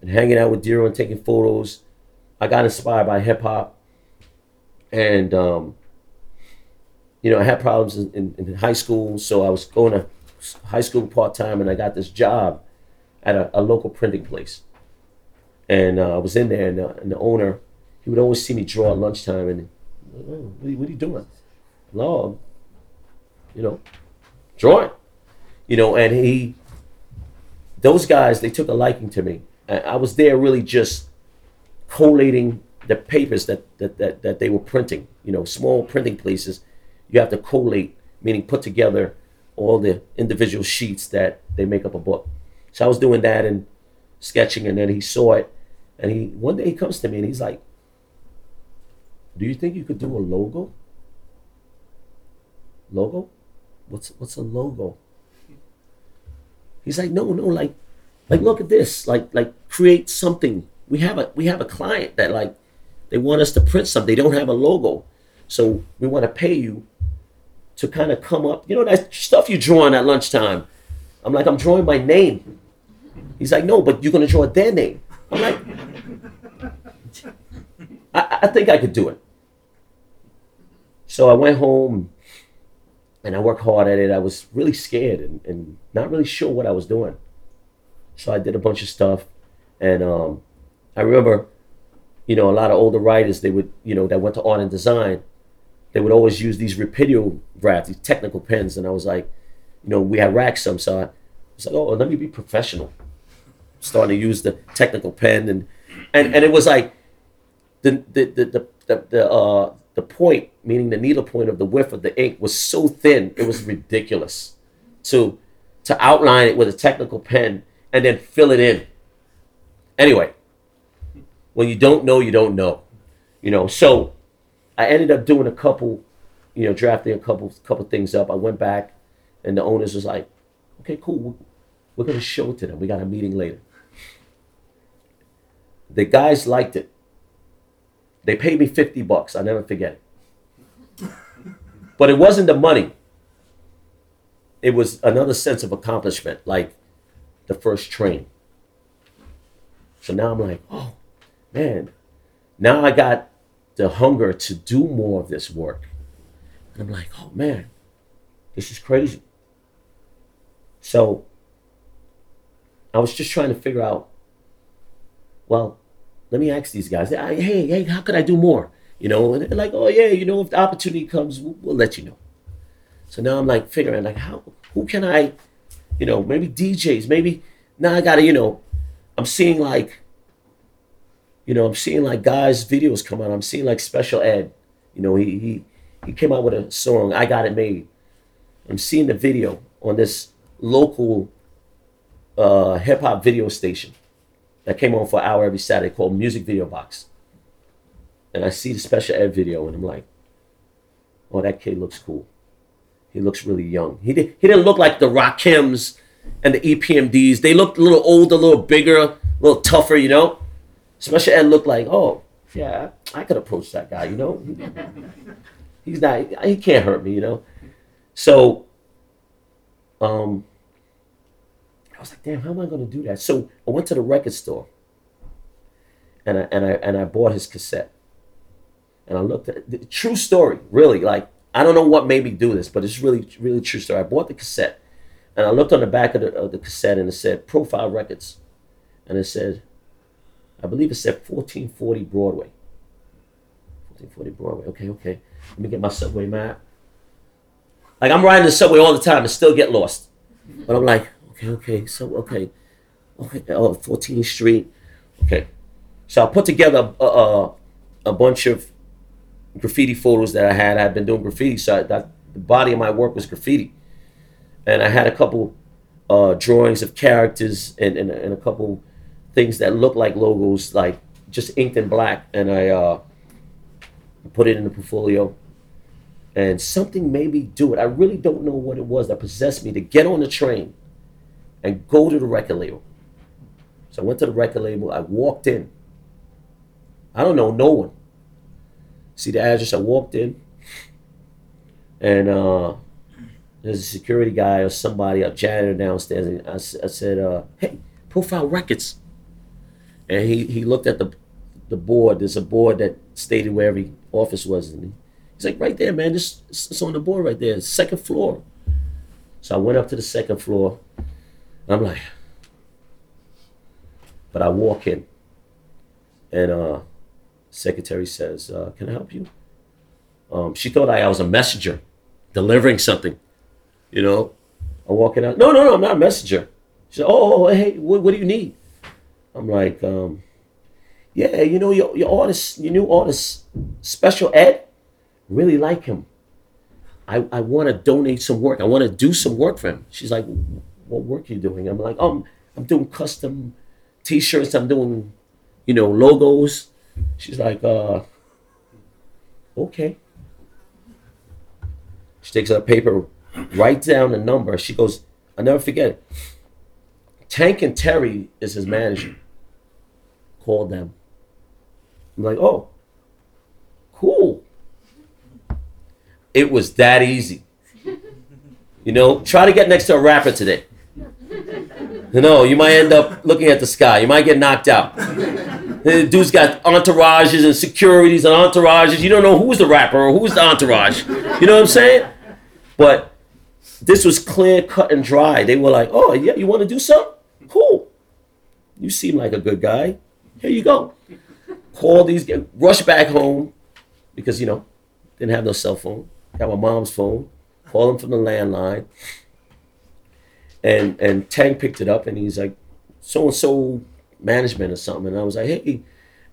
and hanging out with Dero and taking photos, I got inspired by hip hop, and um, you know, I had problems in, in, in high school, so I was going to high school part time, and I got this job at a, a local printing place. And uh, I was in there, and, uh, and, the owner, he would always see me draw at lunchtime, and oh, what, are you, what, are you, doing? No, you know, drawing. You know, and he, those guys, they took a liking to me. I, I was there really just collating the papers that, that, that, that they were printing, you know, small printing places you have to collate, meaning put together all the individual sheets that they make up a book. So I was doing that and sketching, and then he saw it, and he one day he comes to me and he's like, "Do you think you could do a logo? Logo? What's what's a logo?" He's like, "No, no, like, like look at this, like, like create something. We have a we have a client that like they want us to print something. They don't have a logo, so we want to pay you to kind of come up. You know that stuff you drawing at lunchtime. I'm like, I'm drawing my name. He's like, no, but you're gonna draw their name. I'm like, I, I think I could do it. So I went home and I worked hard at it. I was really scared and, and not really sure what I was doing. So I did a bunch of stuff. And um, I remember, you know, a lot of older writers, they would, you know, that went to art and design, they would always use these Rapidio grabs, these technical pens, and I was like, you know, we had racks some, so I was like, oh, let me be professional. Starting to use the technical pen, and and and it was like the the the the the, the uh the point, meaning the needle point of the width of the ink, was so thin it was ridiculous. To to outline it with a technical pen and then fill it in. Anyway, when you don't know, you don't know. You know, so I ended up doing a couple, you know, drafting a couple couple things up. I went back, and the owners was like, "Okay, cool. We're gonna show it to them. We got a meeting later." The guys liked it. They paid me fifty bucks. I never forget it. But it wasn't the money. It was another sense of accomplishment, like the first train. So now I'm like, oh man, now I got the hunger to do more of this work. And I'm like, oh man, this is crazy. So I was just trying to figure out, well, let me ask these guys, hey, hey, how could I do more? You know, and like, oh yeah, you know, if the opportunity comes, we'll, we'll let you know. So now I'm like figuring like how who can I, you know, maybe DJs, maybe now I gotta, you know, I'm seeing like you know, I'm seeing like guys' videos come out. I'm seeing like Special Ed. You know, he he he came out with a song, I Got It Made. I'm seeing the video on this local uh, hip hop video station that came on for an hour every Saturday called Music Video Box. And I see the Special Ed video and I'm like, oh, that kid looks cool. He looks really young. He, did, he didn't look like the Rakims and the EPMDs. They looked a little older, a little bigger, a little tougher, you know? Special Ed looked like, oh, yeah, I could approach that guy, you know? He's not, he can't hurt me, you know? So um, I was like, damn, how am I gonna do that? So I went to the record store, and I and I and I bought his cassette, and I looked at the true story, really. Like I don't know what made me do this, but it's really really true story. I bought the cassette, and I looked on the back of the, of the cassette, and it said Profile Records, and it said, I believe it said 1440 Broadway. 1440 Broadway. Okay, okay. Let me get my subway map. Like I'm riding the subway all the time and still get lost. But I'm like, okay, okay, so okay, okay, oh, 14th Street, okay. So I put together a, a, a bunch of graffiti photos that I had. I'd been doing graffiti, so I, that the body of my work was graffiti, and I had a couple uh, drawings of characters and, and, and a couple things that look like logos, like just inked in black, and I uh, put it in the portfolio and something made me do it. I really don't know what it was that possessed me to get on the train and go to the record label. So I went to the record label. I walked in. I don't know no one. See the address. I walked in, and uh, there's a security guy or somebody, a janitor downstairs. And I, I said, uh, "Hey, Profile Records." And he he looked at the the board. There's a board that stated where every office was, and he, He's like, right there, man. Just it's on the board right there, second floor. So I went up to the second floor. I'm like, but I walk in, and uh, secretary says, uh, "Can I help you?" Um, she thought I, I was a messenger, delivering something. You know, I'm walking out. No, no, no, I'm not a messenger. She said, "Oh, oh hey, what, what do you need?" I'm like, um, "Yeah, you know your your artist, your new artist, Special Ed." really like him. I, I want to donate some work. I want to do some work for him. She's like, what work are you doing? I'm like, um, I'm doing custom t-shirts. I'm doing, you know, logos. She's like, uh, okay. She takes out a paper, writes down a number. She goes, I'll never forget it. Tank and Terry is his manager. Called them. I'm like, oh, cool. It was that easy. You know, try to get next to a rapper today. You know, you might end up looking at the sky. You might get knocked out. The dude's got entourages and securities and entourages. You don't know who's the rapper or who's the entourage. You know what I'm saying? But this was clear, cut, and dry. They were like, oh, yeah, you want to do something? Cool. You seem like a good guy. Here you go. Call these guys, rush back home because, you know, didn't have no cell phone got my mom's phone, called him from the landline, and and Tank picked it up and he's like, so and so management or something, and I was like, hey,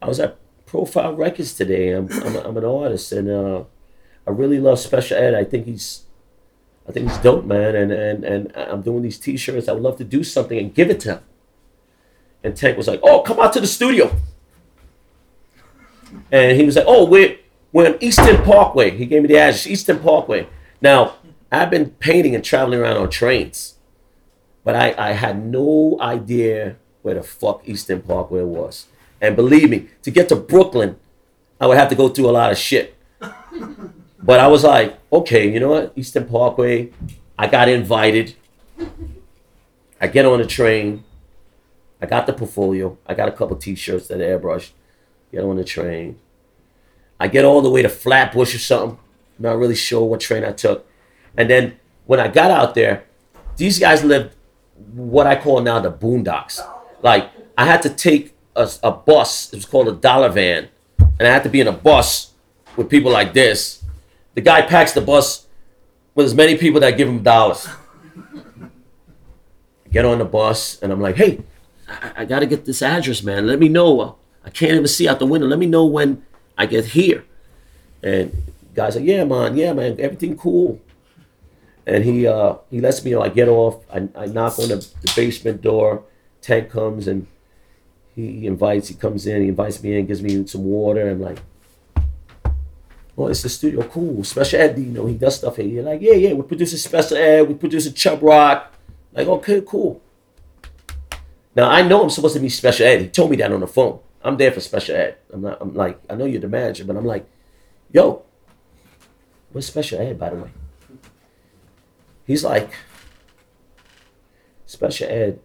I was at Profile Records today. I'm I'm, I'm an artist and uh, I really love Special Ed. I think he's I think he's dope, man, and and and I'm doing these T-shirts. I would love to do something and give it to him. And Tank was like, "Oh, come out to the studio." And he was like, "Oh, we're we're on Eastern Parkway. He gave me the address, Eastern Parkway. Now, I've been painting and traveling around on trains, but I, I had no idea where the fuck Eastern Parkway was. And believe me, to get to Brooklyn, I would have to go through a lot of shit. But I was like, okay, you know what? Eastern Parkway. I got invited. I get on the train. I got the portfolio. I got a couple t-shirts that I airbrushed. Get on the train. I get all the way to Flatbush or something. Not really sure what train I took. And then when I got out there, these guys lived what I call now the boondocks. Like I had to take a, a bus. It was called a dollar van, and I had to be in a bus with people like this. The guy packs the bus with as many people that give him dollars. Get on the bus, and I'm like, "Hey, I, I got to get this address, man. Let me know. I can't even see out the window. Let me know when I get here. And guys like, yeah, man, yeah, man, everything cool. And he uh, he lets me know. I get off. I, I knock on the, the basement door. Tank comes and he invites. He comes in. He invites me in. Gives me some water. I'm like, oh, it's the studio. Cool. Special Ed. You know, he does stuff here. Like, yeah, yeah. We're producing Special Ed. We're producing Chubb Rock. Like, okay, cool. Now I know I'm supposed to be Special Ed. He told me that on the phone. I'm there for special ed. I'm not. I'm like, I know you're the manager, but I'm like, yo, what's special ed, by the way? He's like, special ed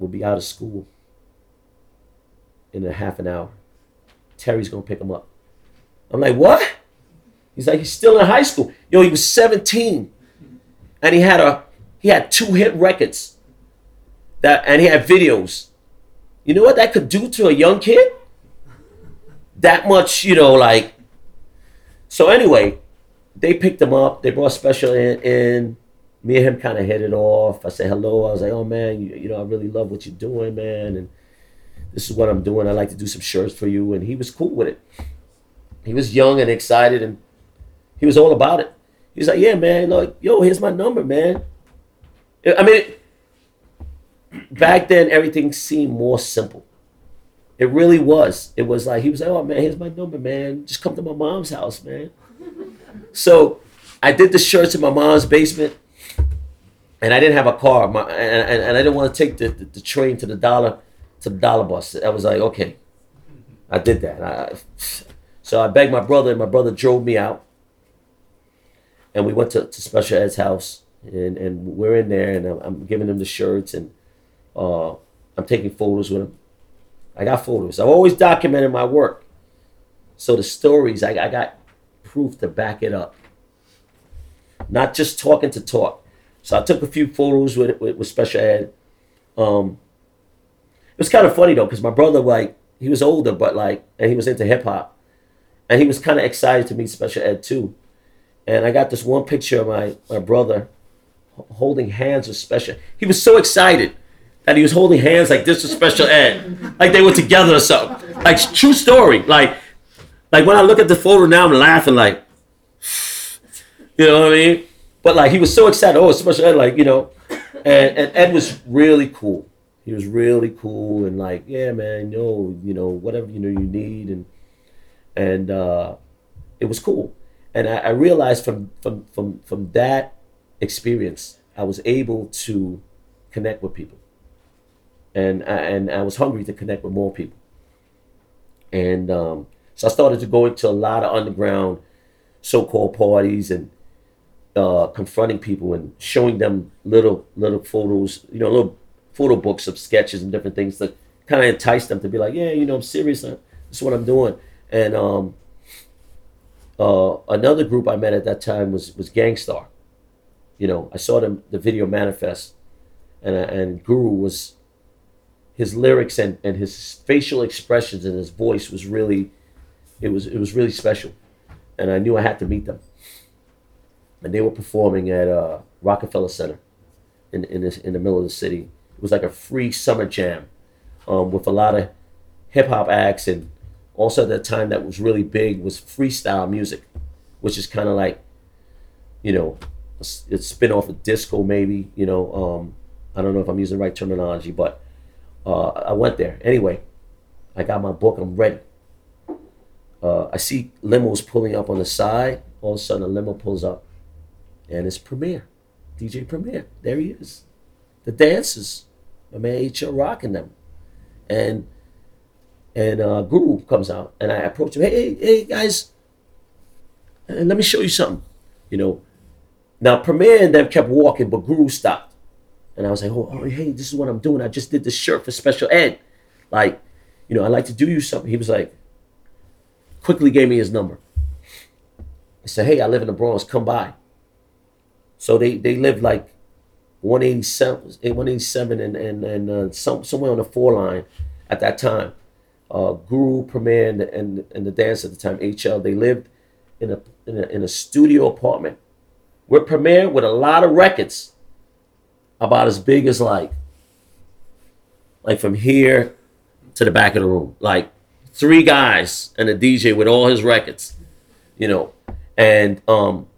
will be out of school in a half an hour. Terry's gonna pick him up. I'm like, what? He's like, he's still in high school. Yo, he was 17, and he had a he had two hit records. That and he had videos. You know what that could do to a young kid? That much, you know, like. So anyway, they picked him up. They brought special in. in. Me and him kind of hit it off. I said hello. I was like, oh man, you, you know, I really love what you're doing, man, and this is what I'm doing. I like to do some shirts for you, and he was cool with it. He was young and excited, and he was all about it. He was like, yeah, man, like, yo, here's my number, man. I mean, back then everything seemed more simple. It really was. It was like he was like, "Oh man, here's my number, man. Just come to my mom's house, man." so I did the shirts in my mom's basement, and I didn't have a car, my, and, and, I didn't want to take the, the, the, train to the dollar to the dollar bus. I was like, okay, I did that. I, so I begged my brother, and my brother drove me out, and we went to, to Special Ed's house, and, and we're in there, and I'm, I'm giving him the shirts, and uh, I'm taking photos with him. I got photos. I've always documented my work. So the stories, I, I got proof to back it up. Not just talking to talk. So I took a few photos with with, with Special Ed. Um, it was kind of funny though, because my brother, like, he was older, but like, and he was into hip hop, and he was kind of excited to meet Special Ed too. And I got this one picture of my my brother holding hands with Special. He was so excited that he was holding hands like this was Special Ed, like they were together or something. Like true story. Like, like when I look at the photo now, I'm laughing like, you know what I mean? But like he was so excited. Oh, Special Ed, like you know, and and Ed was really cool. He was really cool and like, yeah, man, no, you know, whatever you know you need, and and uh, it was cool. And I, I realized from from from from that experience, I was able to connect with people and and I was hungry to connect with more people. And um, so I started to go into a lot of underground so-called parties and uh, confronting people and showing them little little photos, you know, little photo books of sketches and different things to kind of entice them to be like, yeah, you know, I'm serious. This is what I'm doing. And um, uh, another group I met at that time was was Gang Starr. You know, I saw them the video manifest, and and Guru was his lyrics and, and his facial expressions and his voice was really it was it was really special. And i knew i had to meet them. And they were performing at uh, rockefeller center in, in, this, in the middle of the city. It was like a free summer jam um, with a lot of hip-hop acts. And also at that time that was really big was freestyle music which is kind of like you know it's a spin off of disco maybe you know um, i don't know if i'm using the right terminology but uh, I went there. Anyway, I got my book. I'm ready. Uh, I see limos pulling up on the side. All of a sudden, a limo pulls up, and it's Premier, DJ Premier. There he is. The dancers, my man H.L. rocking them, and and uh, Guru comes out, and I approach him. Hey, hey, hey, guys, let me show you something. You know, now Premier and them kept walking, but Guru stopped. And I was like, oh, oh, hey, this is what I'm doing. I just did this shirt for special ed. Like, you know, I'd like to do you something. He was like, quickly gave me his number. I said, hey, I live in the Bronx, come by. So they, they lived like 187, 187 and, and, and uh, some, somewhere on the four line at that time. Uh, Guru, Premier, and, and, and the dance at the time, HL, they lived in a, in a, in a studio apartment with Premier with a lot of records about as big as like like from here to the back of the room. Like three guys and a DJ with all his records, you know. And um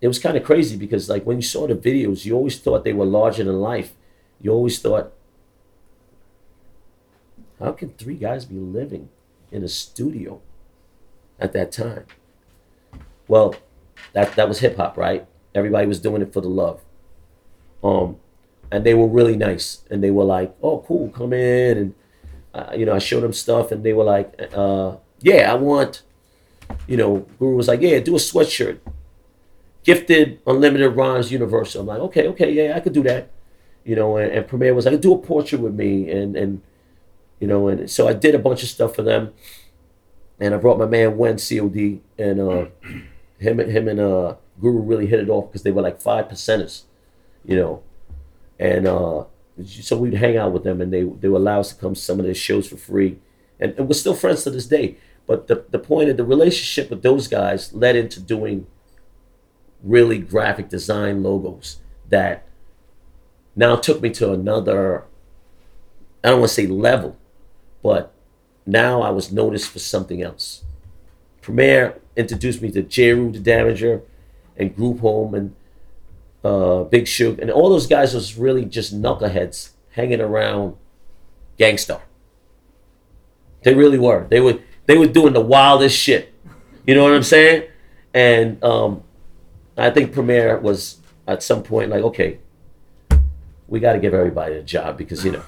it was kind of crazy because like when you saw the videos, you always thought they were larger than life. You always thought, how can three guys be living in a studio at that time? Well, that that was hip hop, right? Everybody was doing it for the love. Um, and they were really nice and they were like oh cool come in and uh, you know i showed them stuff and they were like uh, yeah i want you know guru was like yeah do a sweatshirt gifted unlimited rhymes universal i'm like okay okay yeah i could do that you know, and, and Premier was like, do a portrait with me, and and you know, and so I did a bunch of stuff for them, and I brought my man Wane COD, and uh, him him and uh, Guru really hit it off because they were like five percenters, you know, and uh, so we'd hang out with them, and they they would allow us to come to some of their shows for free, and, and we're still friends to this day. But the the point of the relationship with those guys led into doing really graphic design logos that now took me to another I don't want to say level, but now I was noticed for something else. Premier introduced me to Jeru the Damager and Group Home and uh, Big Shug and all those guys was really just knuckleheads hanging around Gang Starr. They really were. They were they were doing the wildest shit. You know what I'm saying? And um, I think Premier was at some point like, okay, we got to give everybody a job because you know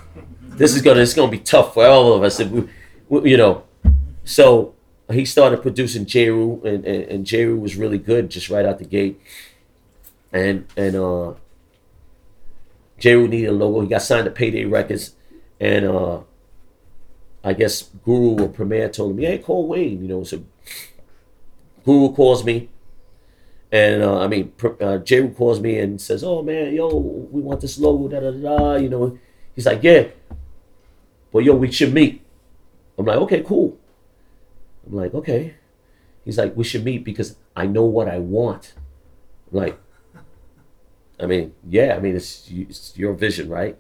this is gonna it's gonna be tough for all of us if we, we you know. So he started producing Jeru, and, and, and Jeru was really good just right out the gate. And and uh, Jeru needed a logo. He got signed to Payday Records, and uh, I guess Guru or Premier told him, "Yeah, call Wayne." You know, so Guru calls me, and uh, I mean, uh, Jeru calls me and says, "Oh man, yo, we want this logo." Da da da. You know, he's like, "Yeah, well, yo, we should meet." I'm like, "Okay, cool." I'm like, "Okay." He's like, "We should meet because I know what I want." I'm like, I mean, yeah, I mean, it's, it's your vision, right?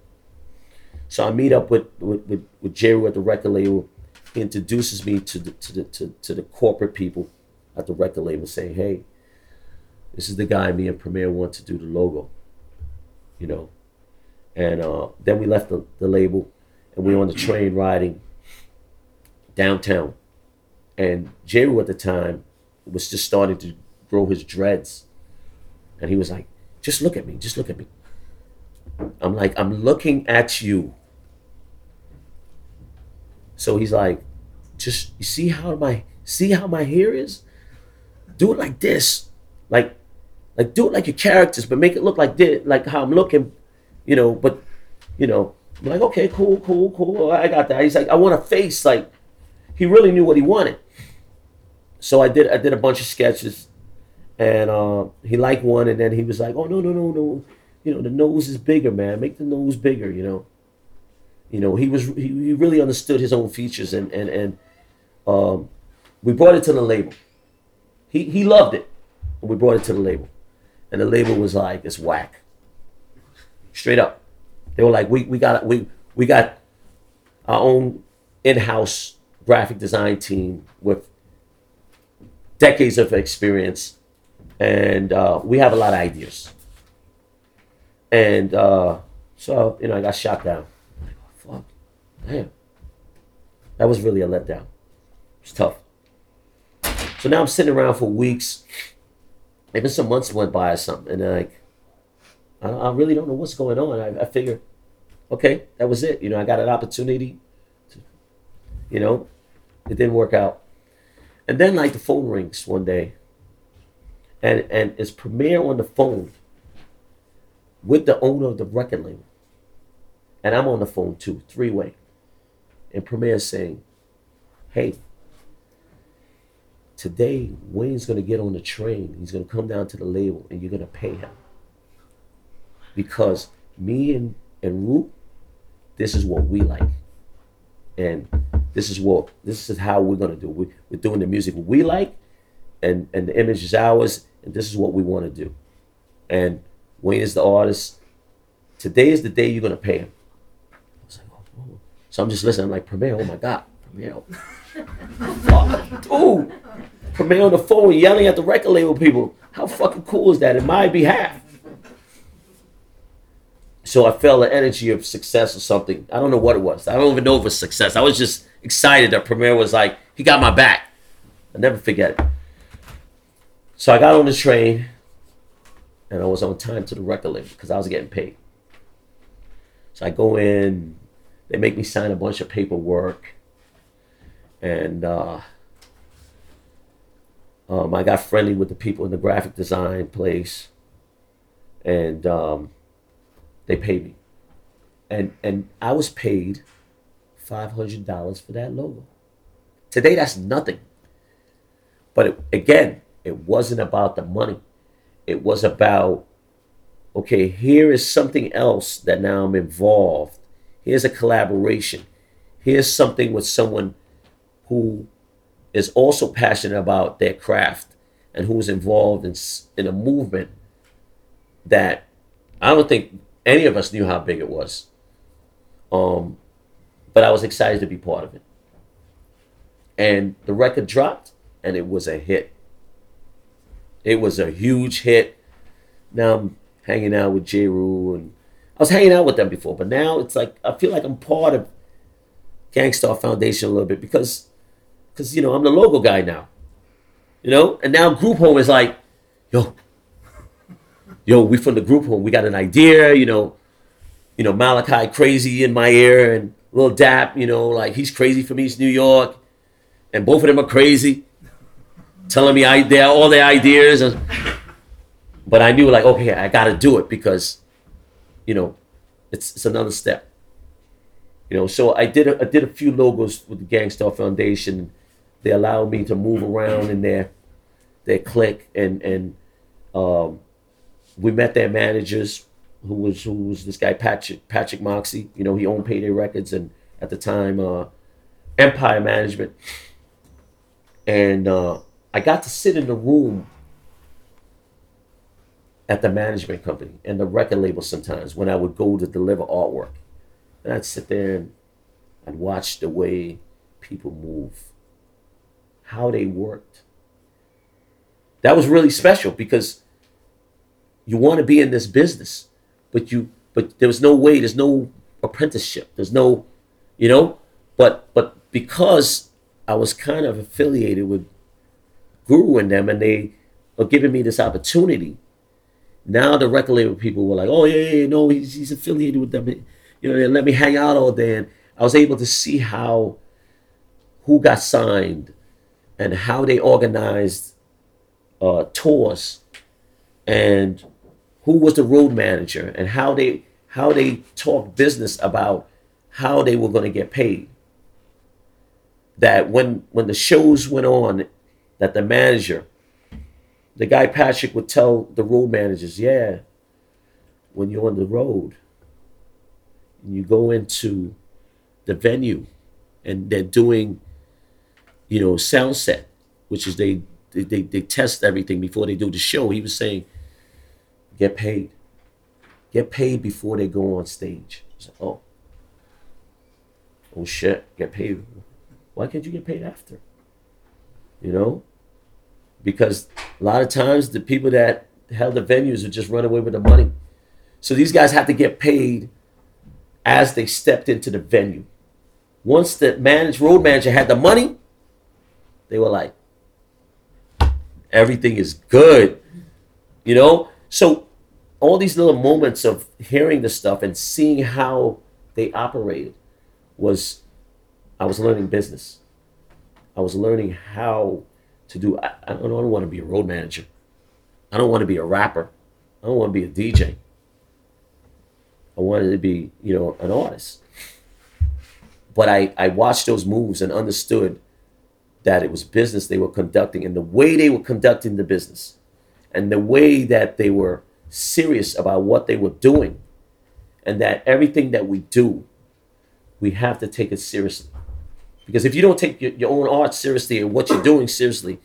So I meet up with with with, with Jeru at the record label. He introduces me to the to the to, to the corporate people at the record label, saying, "Hey, this is the guy me and Premier want to do the logo." You know, and uh, then we left the, the label, and we were on the train riding downtown, and Jeru at the time was just starting to grow his dreads, and he was like, "Just look at me, just look at me." I'm like, I'm looking at you. So he's like, just you see how my see how my hair is? Do it like this. Like like do it like your characters, but make it look like this, like how I'm looking, you know, but you know, I'm like, okay, cool, cool, cool. I got that. He's like, I want a face like he really knew what he wanted. So I did I did a bunch of sketches and uh, he liked one and then he was like, Oh no, no, no, no. You know, the nose is bigger, man. Make the nose bigger, you know? You know he was he, he really understood his own features and and and um, we brought it to the label. He he loved it and we brought it to the label. And the label was like it's whack. Straight up. They were like we we got we we got our own in-house graphic design team with decades of experience and uh, we have a lot of ideas and uh, so you know i got shot down Like, oh, fuck, damn. That was really a letdown. It's tough. So now I'm sitting around for weeks. Even some months went by or something, and like, I, I really don't know what's going on. I, I figure, okay, that was it. You know, I got an opportunity. To, you know, it didn't work out. And then like the phone rings one day, and and it's Premier on the phone with the owner of the record label. And I'm on the phone too, three way. And Premier saying, hey, today Wayne's gonna get on the train. He's gonna come down to the label and you're gonna pay him. Because me and, and Root, this is what we like. And this is what this is how we're gonna do. We, we're doing the music we like, and and the image is ours, and this is what we want to do. And Wayne is the artist. Today is the day you're gonna pay him. Oh, oh. So I'm just listening. I'm like, Premier, oh my God, Premier. Fuck, dude. Premier on the phone yelling at the record label people. How fucking cool is that in my behalf? So I felt the energy of success or something. I don't know what it was. I don't even know if it was success. I was just excited that Premier was like, he got my back. I never forget it. So I got on the train and I was on time to the record label because I was getting paid. So I go in, they make me sign a bunch of paperwork, and uh, um, I got friendly with the people in the graphic design place, and um, they paid me. and and I was paid five hundred dollars for that logo. Today, that's nothing. But it, again, it wasn't about the money. It was about okay, here is something else that now I'm involved. Here's a collaboration. Here's something with someone who is also passionate about their craft and who's involved in, in a movement that I don't think any of us knew how big it was. Um, but I was excited to be part of it. And the record dropped, and it was a hit. It was a huge hit. Now I'm hanging out with J. Rue, and I was hanging out with them before, but now it's like I feel like I'm part of Gang Starr Foundation a little bit because, because you know I'm the logo guy now, you know, and now Group Home is like, yo, yo, we from the Group Home, we got an idea, you know, you know Melachi crazy in my ear and little Dap, you know, like he's crazy from East New York, and both of them are crazy, telling me I they all their ideas, and, but I knew like okay, I got to do it because, you know, it's it's another step. You know, so I did a, I did a few logos with the Gang Starr Foundation. They allowed me to move around in their their clique, and and um, we met their managers, who was who was this guy Patrick Patrick Moxey. You know, he owned Payday Records and at the time uh, Empire Management, and uh, I got to sit in the room at the management company and the record label sometimes when I would go to deliver artwork. And I'd sit there and I'd watch the way people move, how they worked. That was really special because you want to be in this business, but you but there was no way, there's no apprenticeship, there's no, you know, but but because I was kind of affiliated with Guru in them, and they are giving me this opportunity. Now the record label people were like, "Oh yeah, yeah, no, he's, he's affiliated with them." You know, they let me hang out all day, and I was able to see how who got signed and how they organized uh, tours and who was the road manager and how they how they talked business about how they were going to get paid that when when the shows went on that the manager the guy patrick would tell the road managers yeah when you're on the road and you go into the venue and they're doing you know sound set which is they they, they, test everything before they do the show. He was saying get paid. Get paid before they go on stage. Oh. Oh shit. Get paid. Why can't you get paid after? You know because a lot of times the people that held the venues would just run away with the money. So these guys have to get paid as they stepped into the venue. Once the managed road manager had the money they were like everything is good you know? So all these little moments of hearing the stuff and seeing how they operated was i was learning business. I was learning how to do i, I don't, I don't want to be a road manager. I don't want to be a rapper. I don't want to be a dj i wanted to be you know an artist. But i i watched those moves and understood that it was business they were conducting and the way they were conducting the business and the way that they were serious about what they were doing and that everything that we do we have to take it seriously because if you don't take your, your own art seriously and what you're doing seriously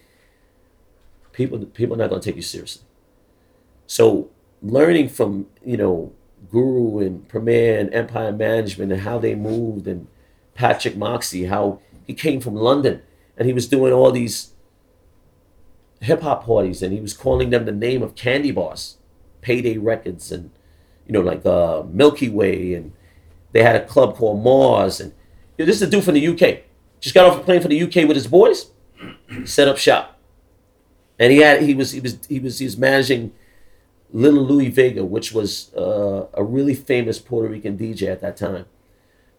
people people are not going to take you seriously so learning from you know guru and premier and empire management and how they moved and patrick Moxey how he came from london and he was doing all these hip hop parties and he was calling them the name of candy bars, Payday Records and you know like uh, Milky Way and they had a club called Mars and you know, this is a dude from the UK. Just got off a plane for the UK with his boys, set up shop, and he had he was he was he was he was managing Little Louie Vega, which was uh, a really famous Puerto Rican DJ at that time,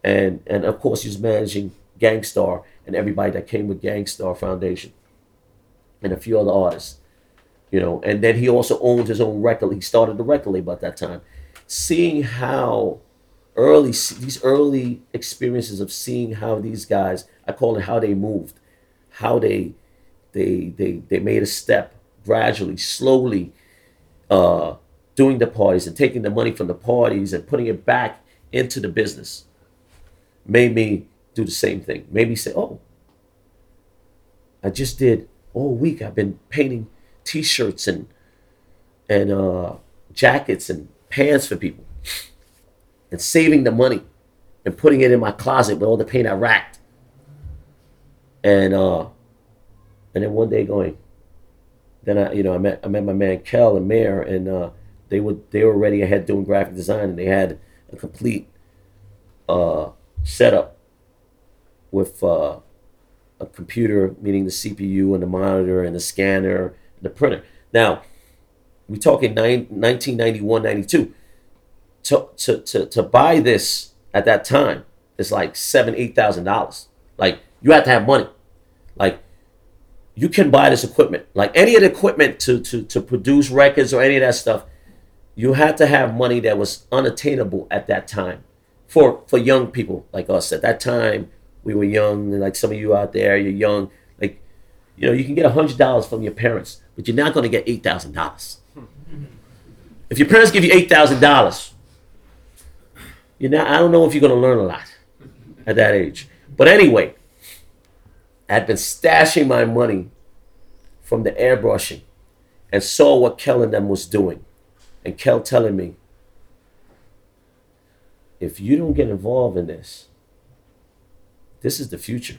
and and of course he was managing Gang Starr and everybody that came with Gang Starr Foundation and a few other artists, you know. And then he also owned his own record. He started the record label at that time. Seeing how early these early experiences of seeing how these guys I call it how they moved, how they they they they made a step gradually, slowly, uh, doing the parties and taking the money from the parties and putting it back into the business. Made me do the same thing. Made me say, "Oh, I just did all week. I've been painting T-shirts and and uh, jackets and pants for people." And saving the money and putting it in my closet with all the paint I racked. And uh, and then one day going, then I you know I met I met my man Kel and Mare and uh, they were they were already ahead doing graphic design and they had a complete uh, setup with uh, a computer, meaning the CPU and the monitor and the scanner and the printer. Now, we talking nine, 1991, 92 to, to, to, to buy this at that time is like seven, eight thousand dollars. Like you have to have money. Like you can buy this equipment. Like any of the equipment to, to, to produce records or any of that stuff, you had to have money that was unattainable at that time. For for young people like us. At that time, we were young, like some of you out there, you're young. Like, you know, you can get a hundred dollars from your parents, but you're not gonna get eight thousand dollars. Hmm. If your parents give you eight thousand dollars, you know, I don't know if you're going to learn a lot at that age. But anyway, I had been stashing my money from the airbrushing and saw what Kel and them was doing. And Kel telling me, if you don't get involved in this, this is the future.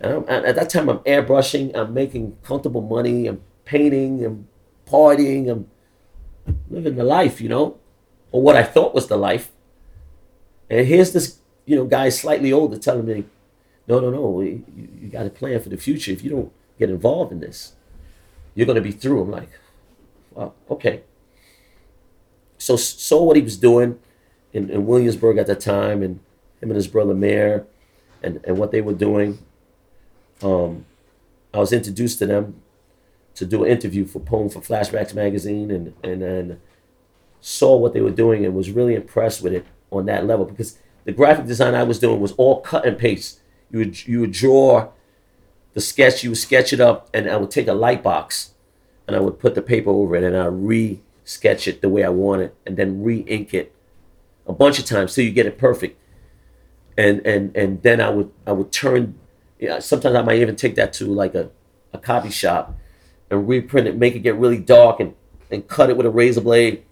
And I'm, at that time, I'm airbrushing, I'm making comfortable money, I'm painting, I'm partying, I'm living the life, you know, or what I thought was the life. And here's this, you know, guy slightly older telling me, no, no, no, you, you got to plan for the future. If you don't get involved in this, you're going to be through. I'm like, okay. So saw what he was doing in, in Williamsburg at that time, and him and his brother Mare, and, and what they were doing. Um, I was introduced to them to do an interview for Poem for Flashbacks magazine, and and and saw what they were doing and was really impressed with it on that level because the graphic design I was doing was all cut and paste. You would you would draw the sketch, you would sketch it up, and I would take a light box and I would put the paper over it and I would re-sketch it the way I want it and then re-ink it a bunch of times till you get it perfect. And and and then I would I would turn yeah, sometimes I might even take that to like a, a copy shop and reprint it, make it get really dark and, and cut it with a razor blade.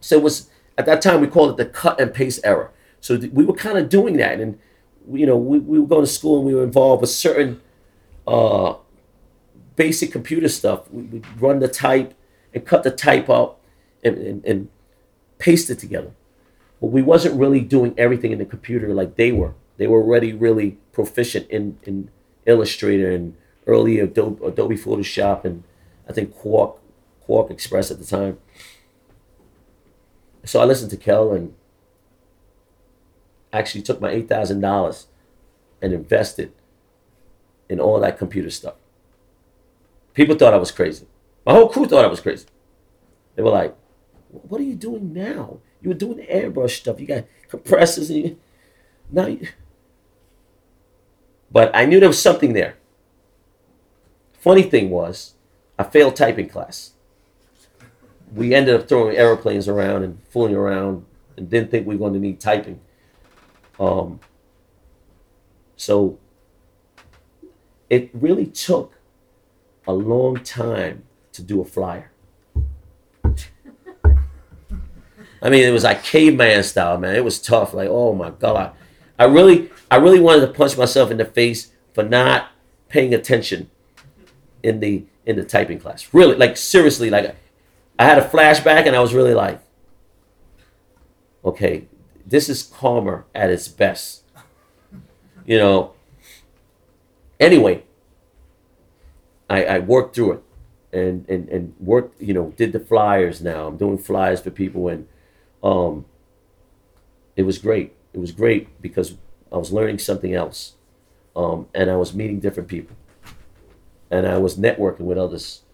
So it was at that time we called it the cut and paste era. So th- we were kind of doing that, and you know we, we were going to school and we were involved with certain uh, basic computer stuff. We would run the type and cut the type up and, and, and paste it together. But we wasn't really doing everything in the computer like they were. They were already really proficient in, in Illustrator and early Adobe, Adobe Photoshop and I think Quark QuarkXPress at the time. So I listened to Kel and actually took my eight thousand dollars and invested in all that computer stuff. People thought I was crazy. My whole crew thought I was crazy. They were like, "What are you doing now? You were doing airbrush stuff. You got compressors, and you, now." You... But I knew there was something there. Funny thing was, I failed typing class we ended up throwing aeroplanes around and fooling around and didn't think we were going to need typing. Um, so it really took a long time to do a flyer. I mean, it was like caveman style, man. It was tough. Like, oh my god, I really, I really wanted to punch myself in the face for not paying attention in the in the typing class. Really, like seriously, like I had a flashback and I was really like, okay, this is Calmer at its best. You know. Anyway, I, I worked through it and, and, and worked, you know, did the flyers now. I'm doing flyers for people and um, it was great. It was great because I was learning something else. Um, and I was meeting different people. And I was networking with others.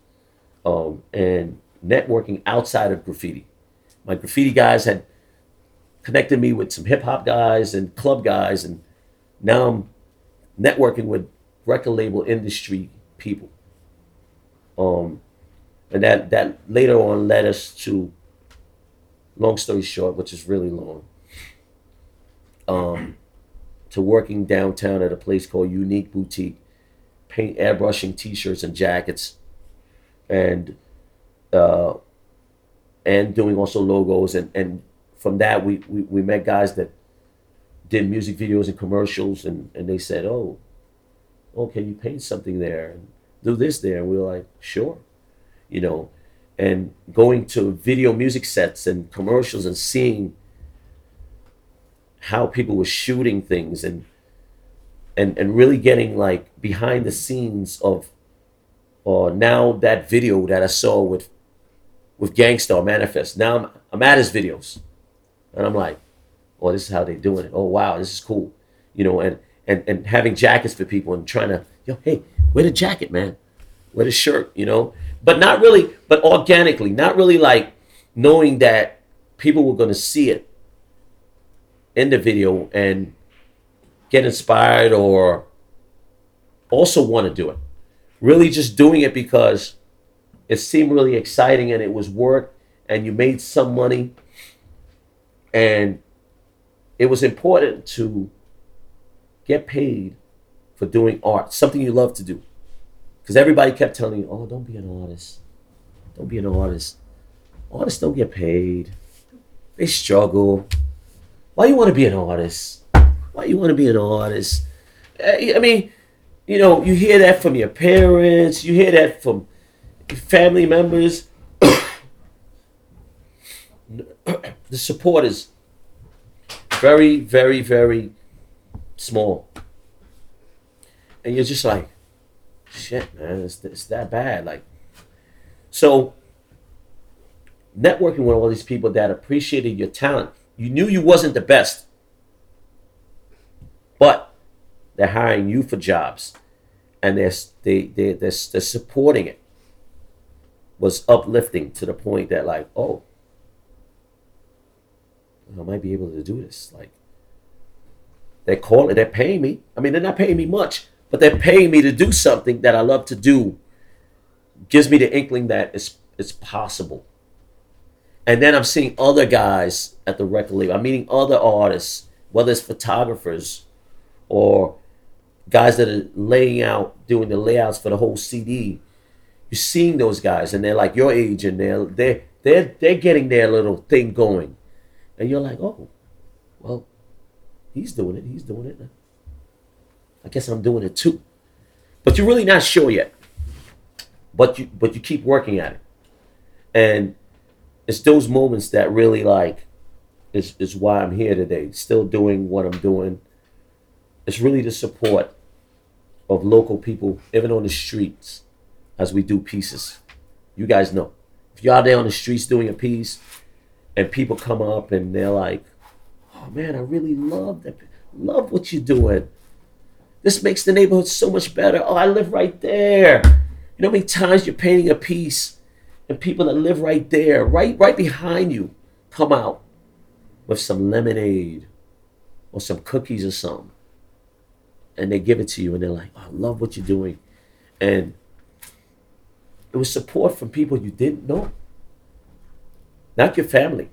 Um, and networking outside of graffiti. My graffiti guys had connected me with some hip hop guys and club guys, and now I'm networking with record label industry people. Um, and that that later on led us to, long story short, which is really long. Um, to working downtown at a place called Unique Boutique, paint airbrushing T-shirts and jackets, and uh, and doing also logos. And and from that we, we we met guys that did music videos and commercials and and they said oh oh can you paint something there? And do this there. And we were like sure you know. And going to video music sets and commercials and seeing how people were shooting things and and and really getting like behind the scenes of or now that video that I saw with with Gang Starr Manifest. Now I'm I'm at his videos. And I'm like, oh, this is how they're doing it. Oh wow, this is cool. You know, and and and having jackets for people and trying to, yo, hey, wear the jacket, man. Wear the shirt, you know? But not really, but organically, not really like knowing that people were gonna see it in the video and get inspired or also want to do it. Really just doing it because it seemed really exciting and it was work and you made some money and it was important to get paid for doing art, something you love to do. Because everybody kept telling you, oh, don't be an artist. Don't be an artist. Artists don't get paid. They struggle. Why you want to be an artist? Why you want to be an artist? Eh, I mean, you know, you hear that from your parents. You hear that from family members. the support is very, very, very small. And you're just like, shit, man, it's, it's that bad. Like, so networking with all these people that appreciated your talent, you knew you wasn't the best, but they're hiring you for jobs, and they're they they they're, they're supporting it. Was uplifting to the point that like, oh, I might be able to do this. Like, they're calling, they're paying me. I mean, they're not paying me much, but they're paying me to do something that I love to do. Gives me the inkling that it's it's possible. And then I'm seeing other guys at the record label. I'm meeting other artists, whether it's photographers or guys that are laying out, doing the layouts for the whole CD. You're seeing those guys, and they're like your age, and they're they're they're they're getting their little thing going, and you're like, oh, well, he's doing it. He's doing it. I guess I'm doing it too. But you're really not sure yet. But you but you keep working at it. And it's those moments that really like is is why I'm here today, still doing what I'm doing. It's really the support of local people, even on the streets, as we do pieces. You guys know. If you're out there on the streets doing a piece and people come up and they're like, oh man, I really love that. Love what you're doing. This makes the neighborhood so much better. Oh, I live right there. You know how many times you're painting a piece and people that live right there, right, right behind you, come out with some lemonade or some cookies or something. And they give it to you and they're like, oh, I love what you're doing. And it was support from people you didn't know. Not your family,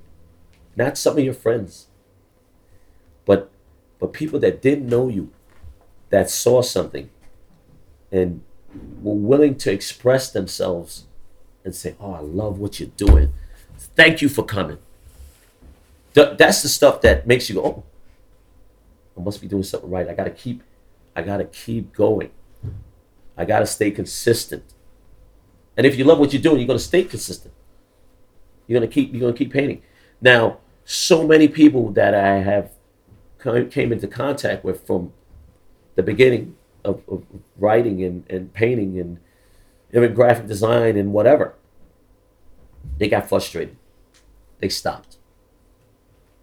not some of your friends, but but people that didn't know you, that saw something and were willing to express themselves and say, Oh, I love what you're doing. Thank you for coming. Th- That's the stuff that makes you go, Oh, I must be doing something right. I gotta keep, I gotta keep going. I gotta stay consistent. And if you love what you're doing, you're gonna stay consistent. You're gonna keep, you're gonna keep painting. Now, so many people that I have come- came into contact with from the beginning of, of writing and, and painting and even graphic design and whatever, they got frustrated. They stopped.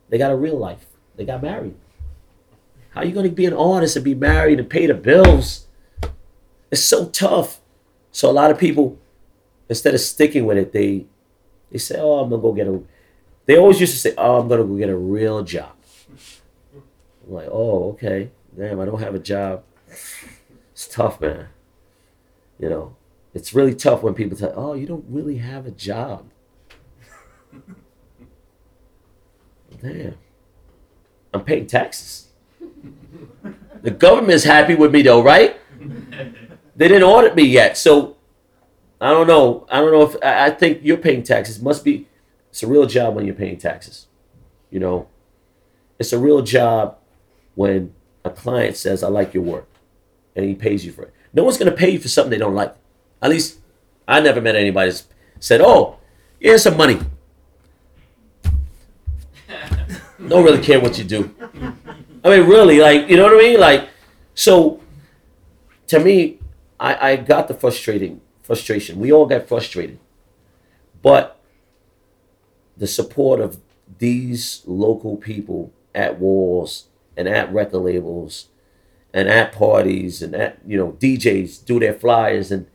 They got a real life. They got married. How are you going to be an artist and be married and pay the bills? It's so tough. So a lot of people, instead of sticking with it, they they say, "Oh, I'm gonna go get a." they always used to say, "Oh, I'm gonna go get a real job." I'm like, "Oh, okay. Damn, I don't have a job. It's tough, man. You know, it's really tough when people tell, "Oh, you don't really have a job." Damn, I'm paying taxes. The government's happy with me though, right? They didn't audit me yet, so I don't know. I don't know if I I think you're paying taxes. Must be it's a real job when you're paying taxes. You know, it's a real job when a client says, "I like your work," and he pays you for it. No one's gonna pay you for something they don't like. At least I never met anybody that said, "Oh, here's some money." Don't really care what you do. I mean, really, like you know what I mean? Like, so to me, I, I got the frustrating frustration. We all got frustrated, but the support of these local people at walls and at record labels and at parties and at you know DJs do their flyers and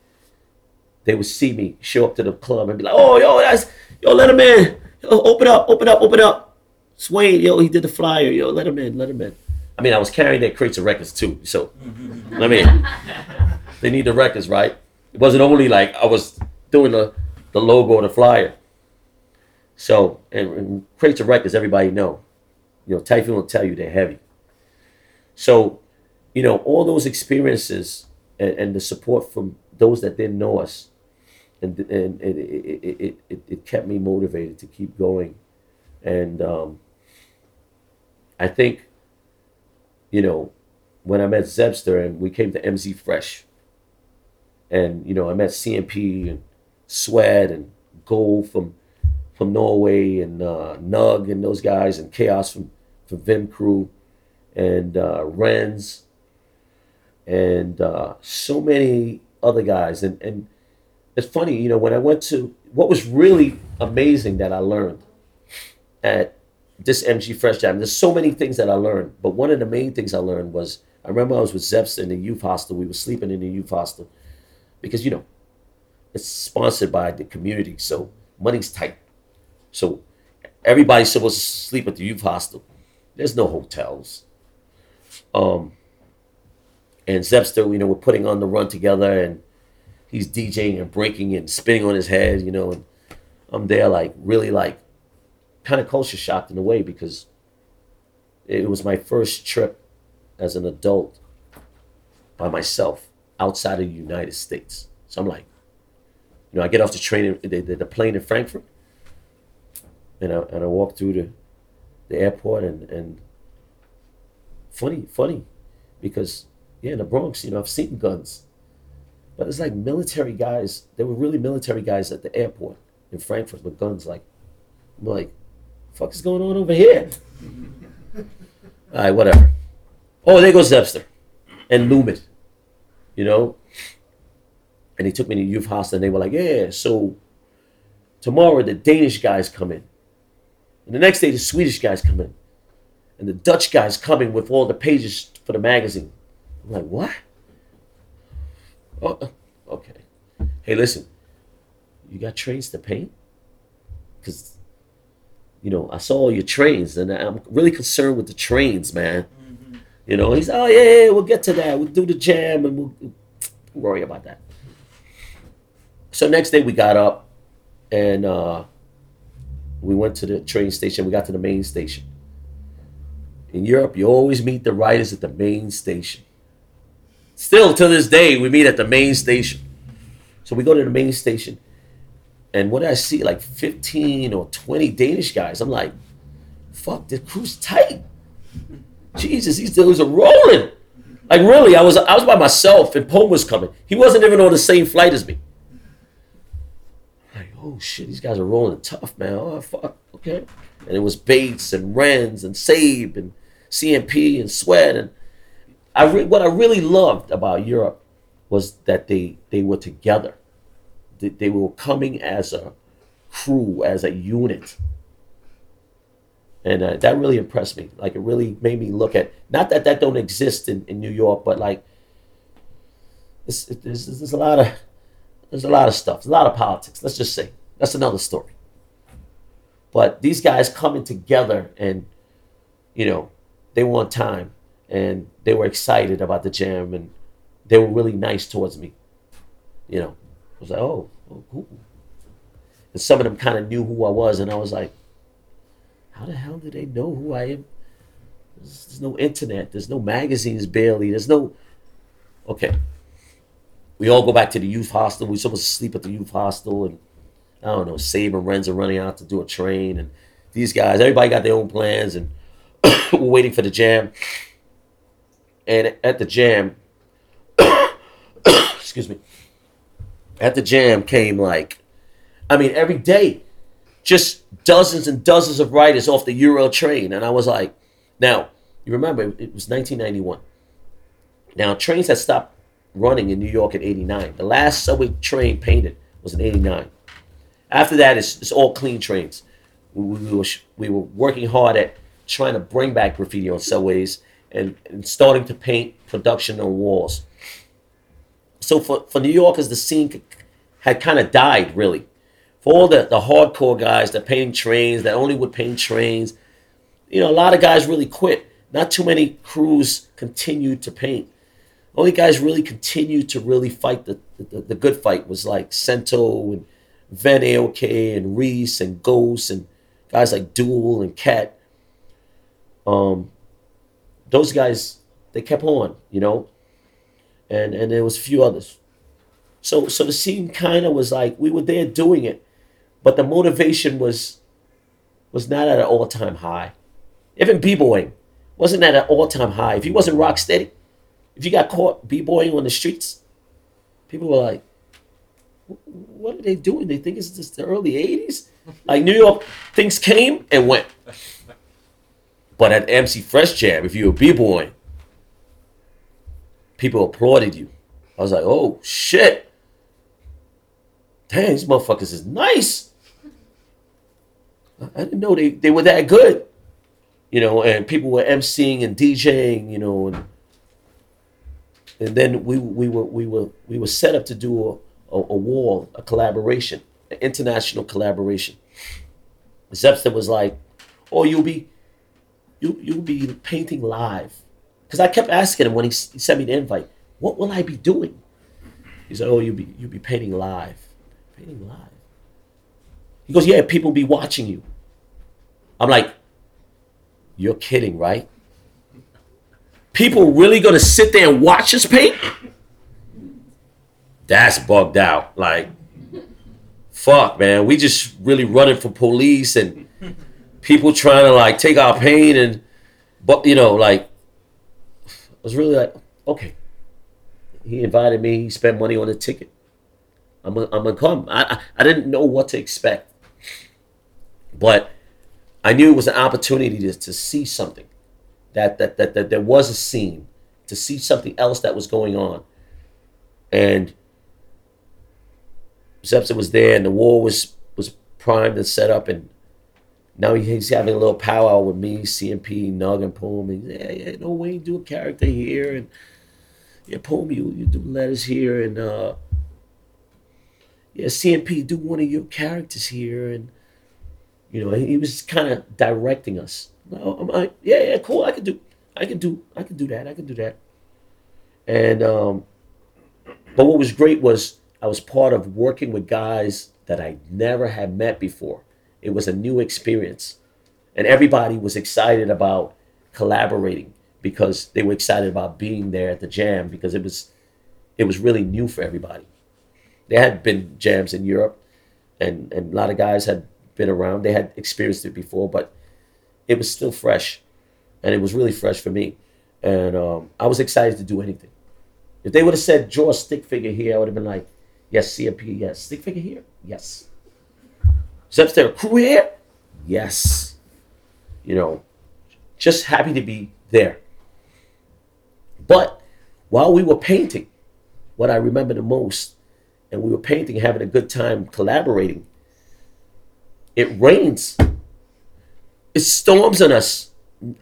they would see me show up to the club and be like, "Oh, yo, that's yo, let him in. Yo, open up, open up, open up." Swain, yo, he did the flyer. Yo, let him in, let him in. I mean, I was carrying their crates of records too, so I mean, they need the records, right? It wasn't only like I was doing the the logo or the flyer. So, and, and crates of records, everybody know. You know, Typhoon will tell you they're heavy. So, you know, all those experiences and, and the support from those that didn't know us, and and it it, it, it, it kept me motivated to keep going, and um, I think, you know, when I met Zebster and we came to MZ Fresh, and you know I met CMP and Sweat and Gold from from Norway and uh, Nug and those guys and Chaos from from Vim Crew and uh, Renz and uh, so many other guys. And and it's funny you know when I went to what was really amazing that I learned at this MG Fresh Jam there's so many things that I learned but one of the main things I learned was I remember I was with Zebster in the youth hostel. We were sleeping in the youth hostel because you know it's sponsored by the community so money's tight so everybody's supposed to sleep at the youth hostel. There's no hotels. Um, and Zebster, you know, we're putting on the run together, and he's DJing and breaking and spinning on his head, you know, and I'm there like really like kind of culture shocked in a way because it was my first trip as an adult by myself outside of the United States. So I'm like, you know, I get off the train, the, the, the plane in Frankfurt, and I and I walk through the the airport and and funny funny because yeah in the Bronx you know I've seen guns but it's like military guys they were really military guys at the airport in Frankfurt with guns like I'm like fuck is going on over here? All right whatever. Oh there goes Zebster and Lumit you know and he took me to youth hostel and they were like yeah so tomorrow the Danish guys come in and the next day, the Swedish guys come in. And the Dutch guys coming with all the pages for the magazine. I'm like, what? Oh, okay. Hey, listen, you got trains to paint? Because, you know, I saw all your trains and I'm really concerned with the trains, man. You know, he's, oh, yeah, yeah, we'll get to that. We'll do the jam and we'll, worry about that. So next day we got up and, uh, we went to the train station. We got to the main station. In Europe, you always meet the writers at the main station. Still to this day, we meet at the main station. So we go to the main station, and what I see? Like 15 or 20 Danish guys. I'm like, fuck, this crew's tight. Jesus, these dudes are rolling. Like really, I was I was by myself and Poem was coming. He wasn't even on the same flight as me Like, oh shit, these guys are rolling tough, man. Oh fuck, okay. And it was Bates and Renz and Sabe and CMP and Sweat and I re- what I really loved about Europe was that they they were together. They, they were coming as a crew, as a unit. And uh, that really impressed me. Like it really made me look at not that that don't exist in, in New York, but like it's, it, there's, there's a lot of there's a lot of stuff. There's a lot of politics. Let's just say that's another story. But these guys coming together and, you know, they want time and they were excited about the jam and they were really nice towards me. You know, I was like, oh, oh cool. And some of them kind of knew who I was, and I was like, how the hell do they know who I am? There's, there's no internet. There's no magazines barely. There's no. Okay. We all go back to the youth hostel. We supposed to sleep at the youth hostel, and I don't know. Saber and Renz are running out to do a train, and these guys, everybody got their own plans, and we're waiting for the jam. And at the jam, excuse me, at the jam came like, I mean, every day, just dozens and dozens of writers off the Euro train. And I was like, now, you remember, it was 1991. Now, trains had stopped running in New York in 89. The last subway train painted was in 89. After that, it's, it's all clean trains. We, we, were, we were working hard at trying to bring back graffiti on subways and, and starting to paint production on walls. So for, for New Yorkers, the scene had kind of died, really. For all the, the hardcore guys that painting trains, that only would paint trains, you know, a lot of guys really quit. Not too many crews continued to paint. Only guys really continued to really fight the, the, the good fight was like Sento and Van AOK and Reese and Ghost and guys like Duel and Cat. Um, those guys, they kept on, you know, and and there was a few others. So so the scene kind of was like we were there doing it, but the motivation was was not at an all time high. Even b-boying wasn't at an all time high. If you wasn't rock steady, if you got caught b-boying on the streets, people were like, "What are they doing? They think it's just the early '80s." Like New York, things came and went. But at MC Fresh Jam, if you were b-boying, people applauded you. I was like, "Oh shit!" Dang, these motherfuckers is nice. I didn't know they, they were that good you know, and people were emceeing and DJing, you know, and and then we we were we were we were set up to do a, a, a wall, a collaboration, an international collaboration. Zebster was like, "Oh, you'll be you you'll be painting live," because I kept asking him when he, he sent me the invite, "What will I be doing?" He said, "Oh, you'll be you'll be painting live, painting live." He goes, "Yeah, people be watching you." I'm like, you're kidding, right? People really gonna sit there and watch us paint? That's bugged out. Like, fuck, man. We just really running for police and people trying to like take our pain and, but you know, like, I was really like, okay. He invited me. He spent money on a ticket. I'm gonna, I'm gonna come. I, I I didn't know what to expect, but I knew it was an opportunity to, to see something, that, that, that, that there was a scene, to see something else that was going on. And Zebster was there, and the war was was primed and set up, and now he's having a little powwow with me, CMP, Nug, and Poem. And yeah, yeah, no way, do a character here, and yeah, Poem, you you do letters here, and uh, yeah, CMP, do one of your characters here, and you know, he was kind of directing us. I'm like, yeah, yeah, cool. I could do, I can do, I can do that. I could do that. And um, but what was great was I was part of working with guys that I never had met before. It was a new experience, and everybody was excited about collaborating because they were excited about being there at the jam because it was it was really new for everybody. There had been jams in Europe, and and a lot of guys had been around. They had experienced it before, but it was still fresh, and it was really fresh for me. And um, I was excited to do anything. If they would have said draw a stick figure here, I would have been like, yes, CMP, yes. Stick figure here, yes. Is there crew here? Yes. You know, just happy to be there. But while we were painting, what I remember the most, and we were painting, having a good time collaborating, it rains. It storms on us.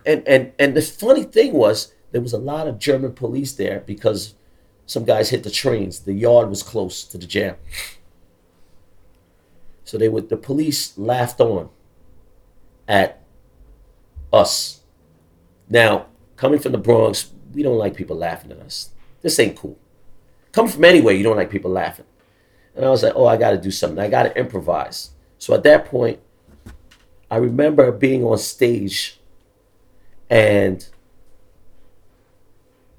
And and and the funny thing was there was a lot of German police there because some guys hit the trains. The yard was close to the jam. So they would the police laughed on. at us. Now, coming from the Bronx, we don't like people laughing at us. This ain't cool. Come from anywhere, you don't like people laughing. And I was like, oh, I got to do something. I got to improvise. So at that point, I remember being on stage and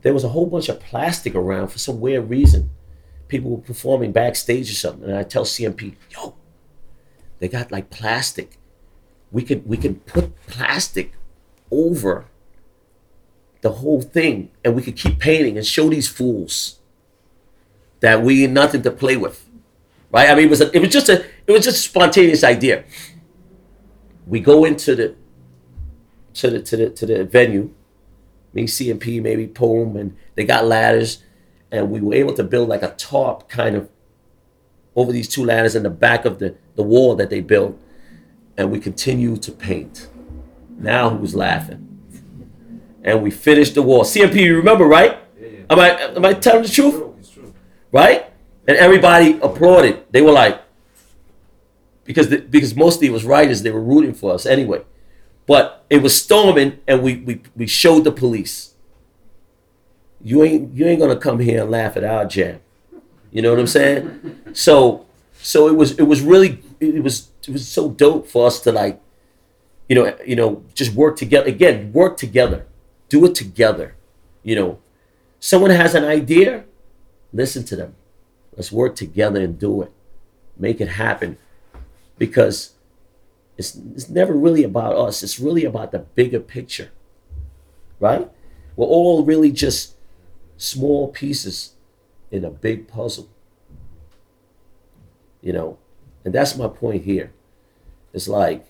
there was a whole bunch of plastic around for some weird reason. People were performing backstage or something. And I tell CMP, yo, they got like plastic. We could we could put plastic over the whole thing and we could keep painting and show these fools that we ain't nothing to play with. Right? I mean it was a, it was just a it was just a spontaneous idea. We go into the to the to the to the venue, me, CMP, maybe Poem, and they got ladders, and we were able to build like a top kind of over these two ladders in the back of the, the wall that they built, and we continue to paint. Now who's laughing? And we finished the wall. CMP, you remember, right? Yeah, yeah. Am I am I telling the truth? True, it's true. right? And everybody applauded. They were like, because the, because mostly it was writers, they were rooting for us anyway. But it was storming, and we we, we showed the police. You ain't you ain't gonna come here and laugh at our jam. You know what I'm saying? So so it was it was really it was it was so dope for us to like, you know you know just work together again work together, do it together. You know, someone has an idea, listen to them. Let's work together and do it. Make it happen. Because it's, it's never really about us. It's really about the bigger picture. Right? We're all really just small pieces in a big puzzle. You know, and that's my point here. It's like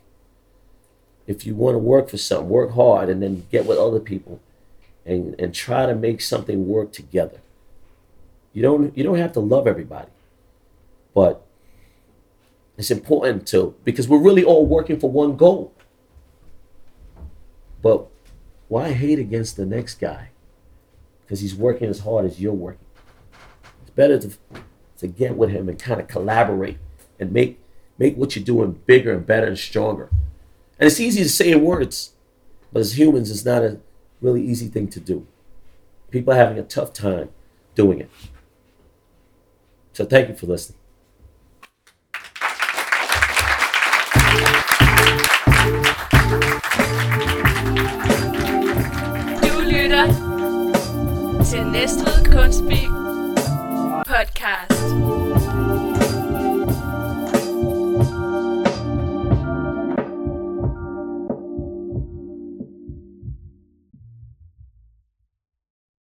if you want to work for something, work hard and then get with other people and, and try to make something work together. You don't you don't have to love everybody. But it's important to because we're really all working for one goal. But why hate against the next guy? Because he's working as hard as you're working. It's better to to get with him and kind of collaborate and make make what you're doing bigger and better and stronger. And it's easy to say in words, but as humans, it's not a really easy thing to do. People are having a tough time doing it. So thank you for listening. Du lytter til Næstved Kunstby Podcast.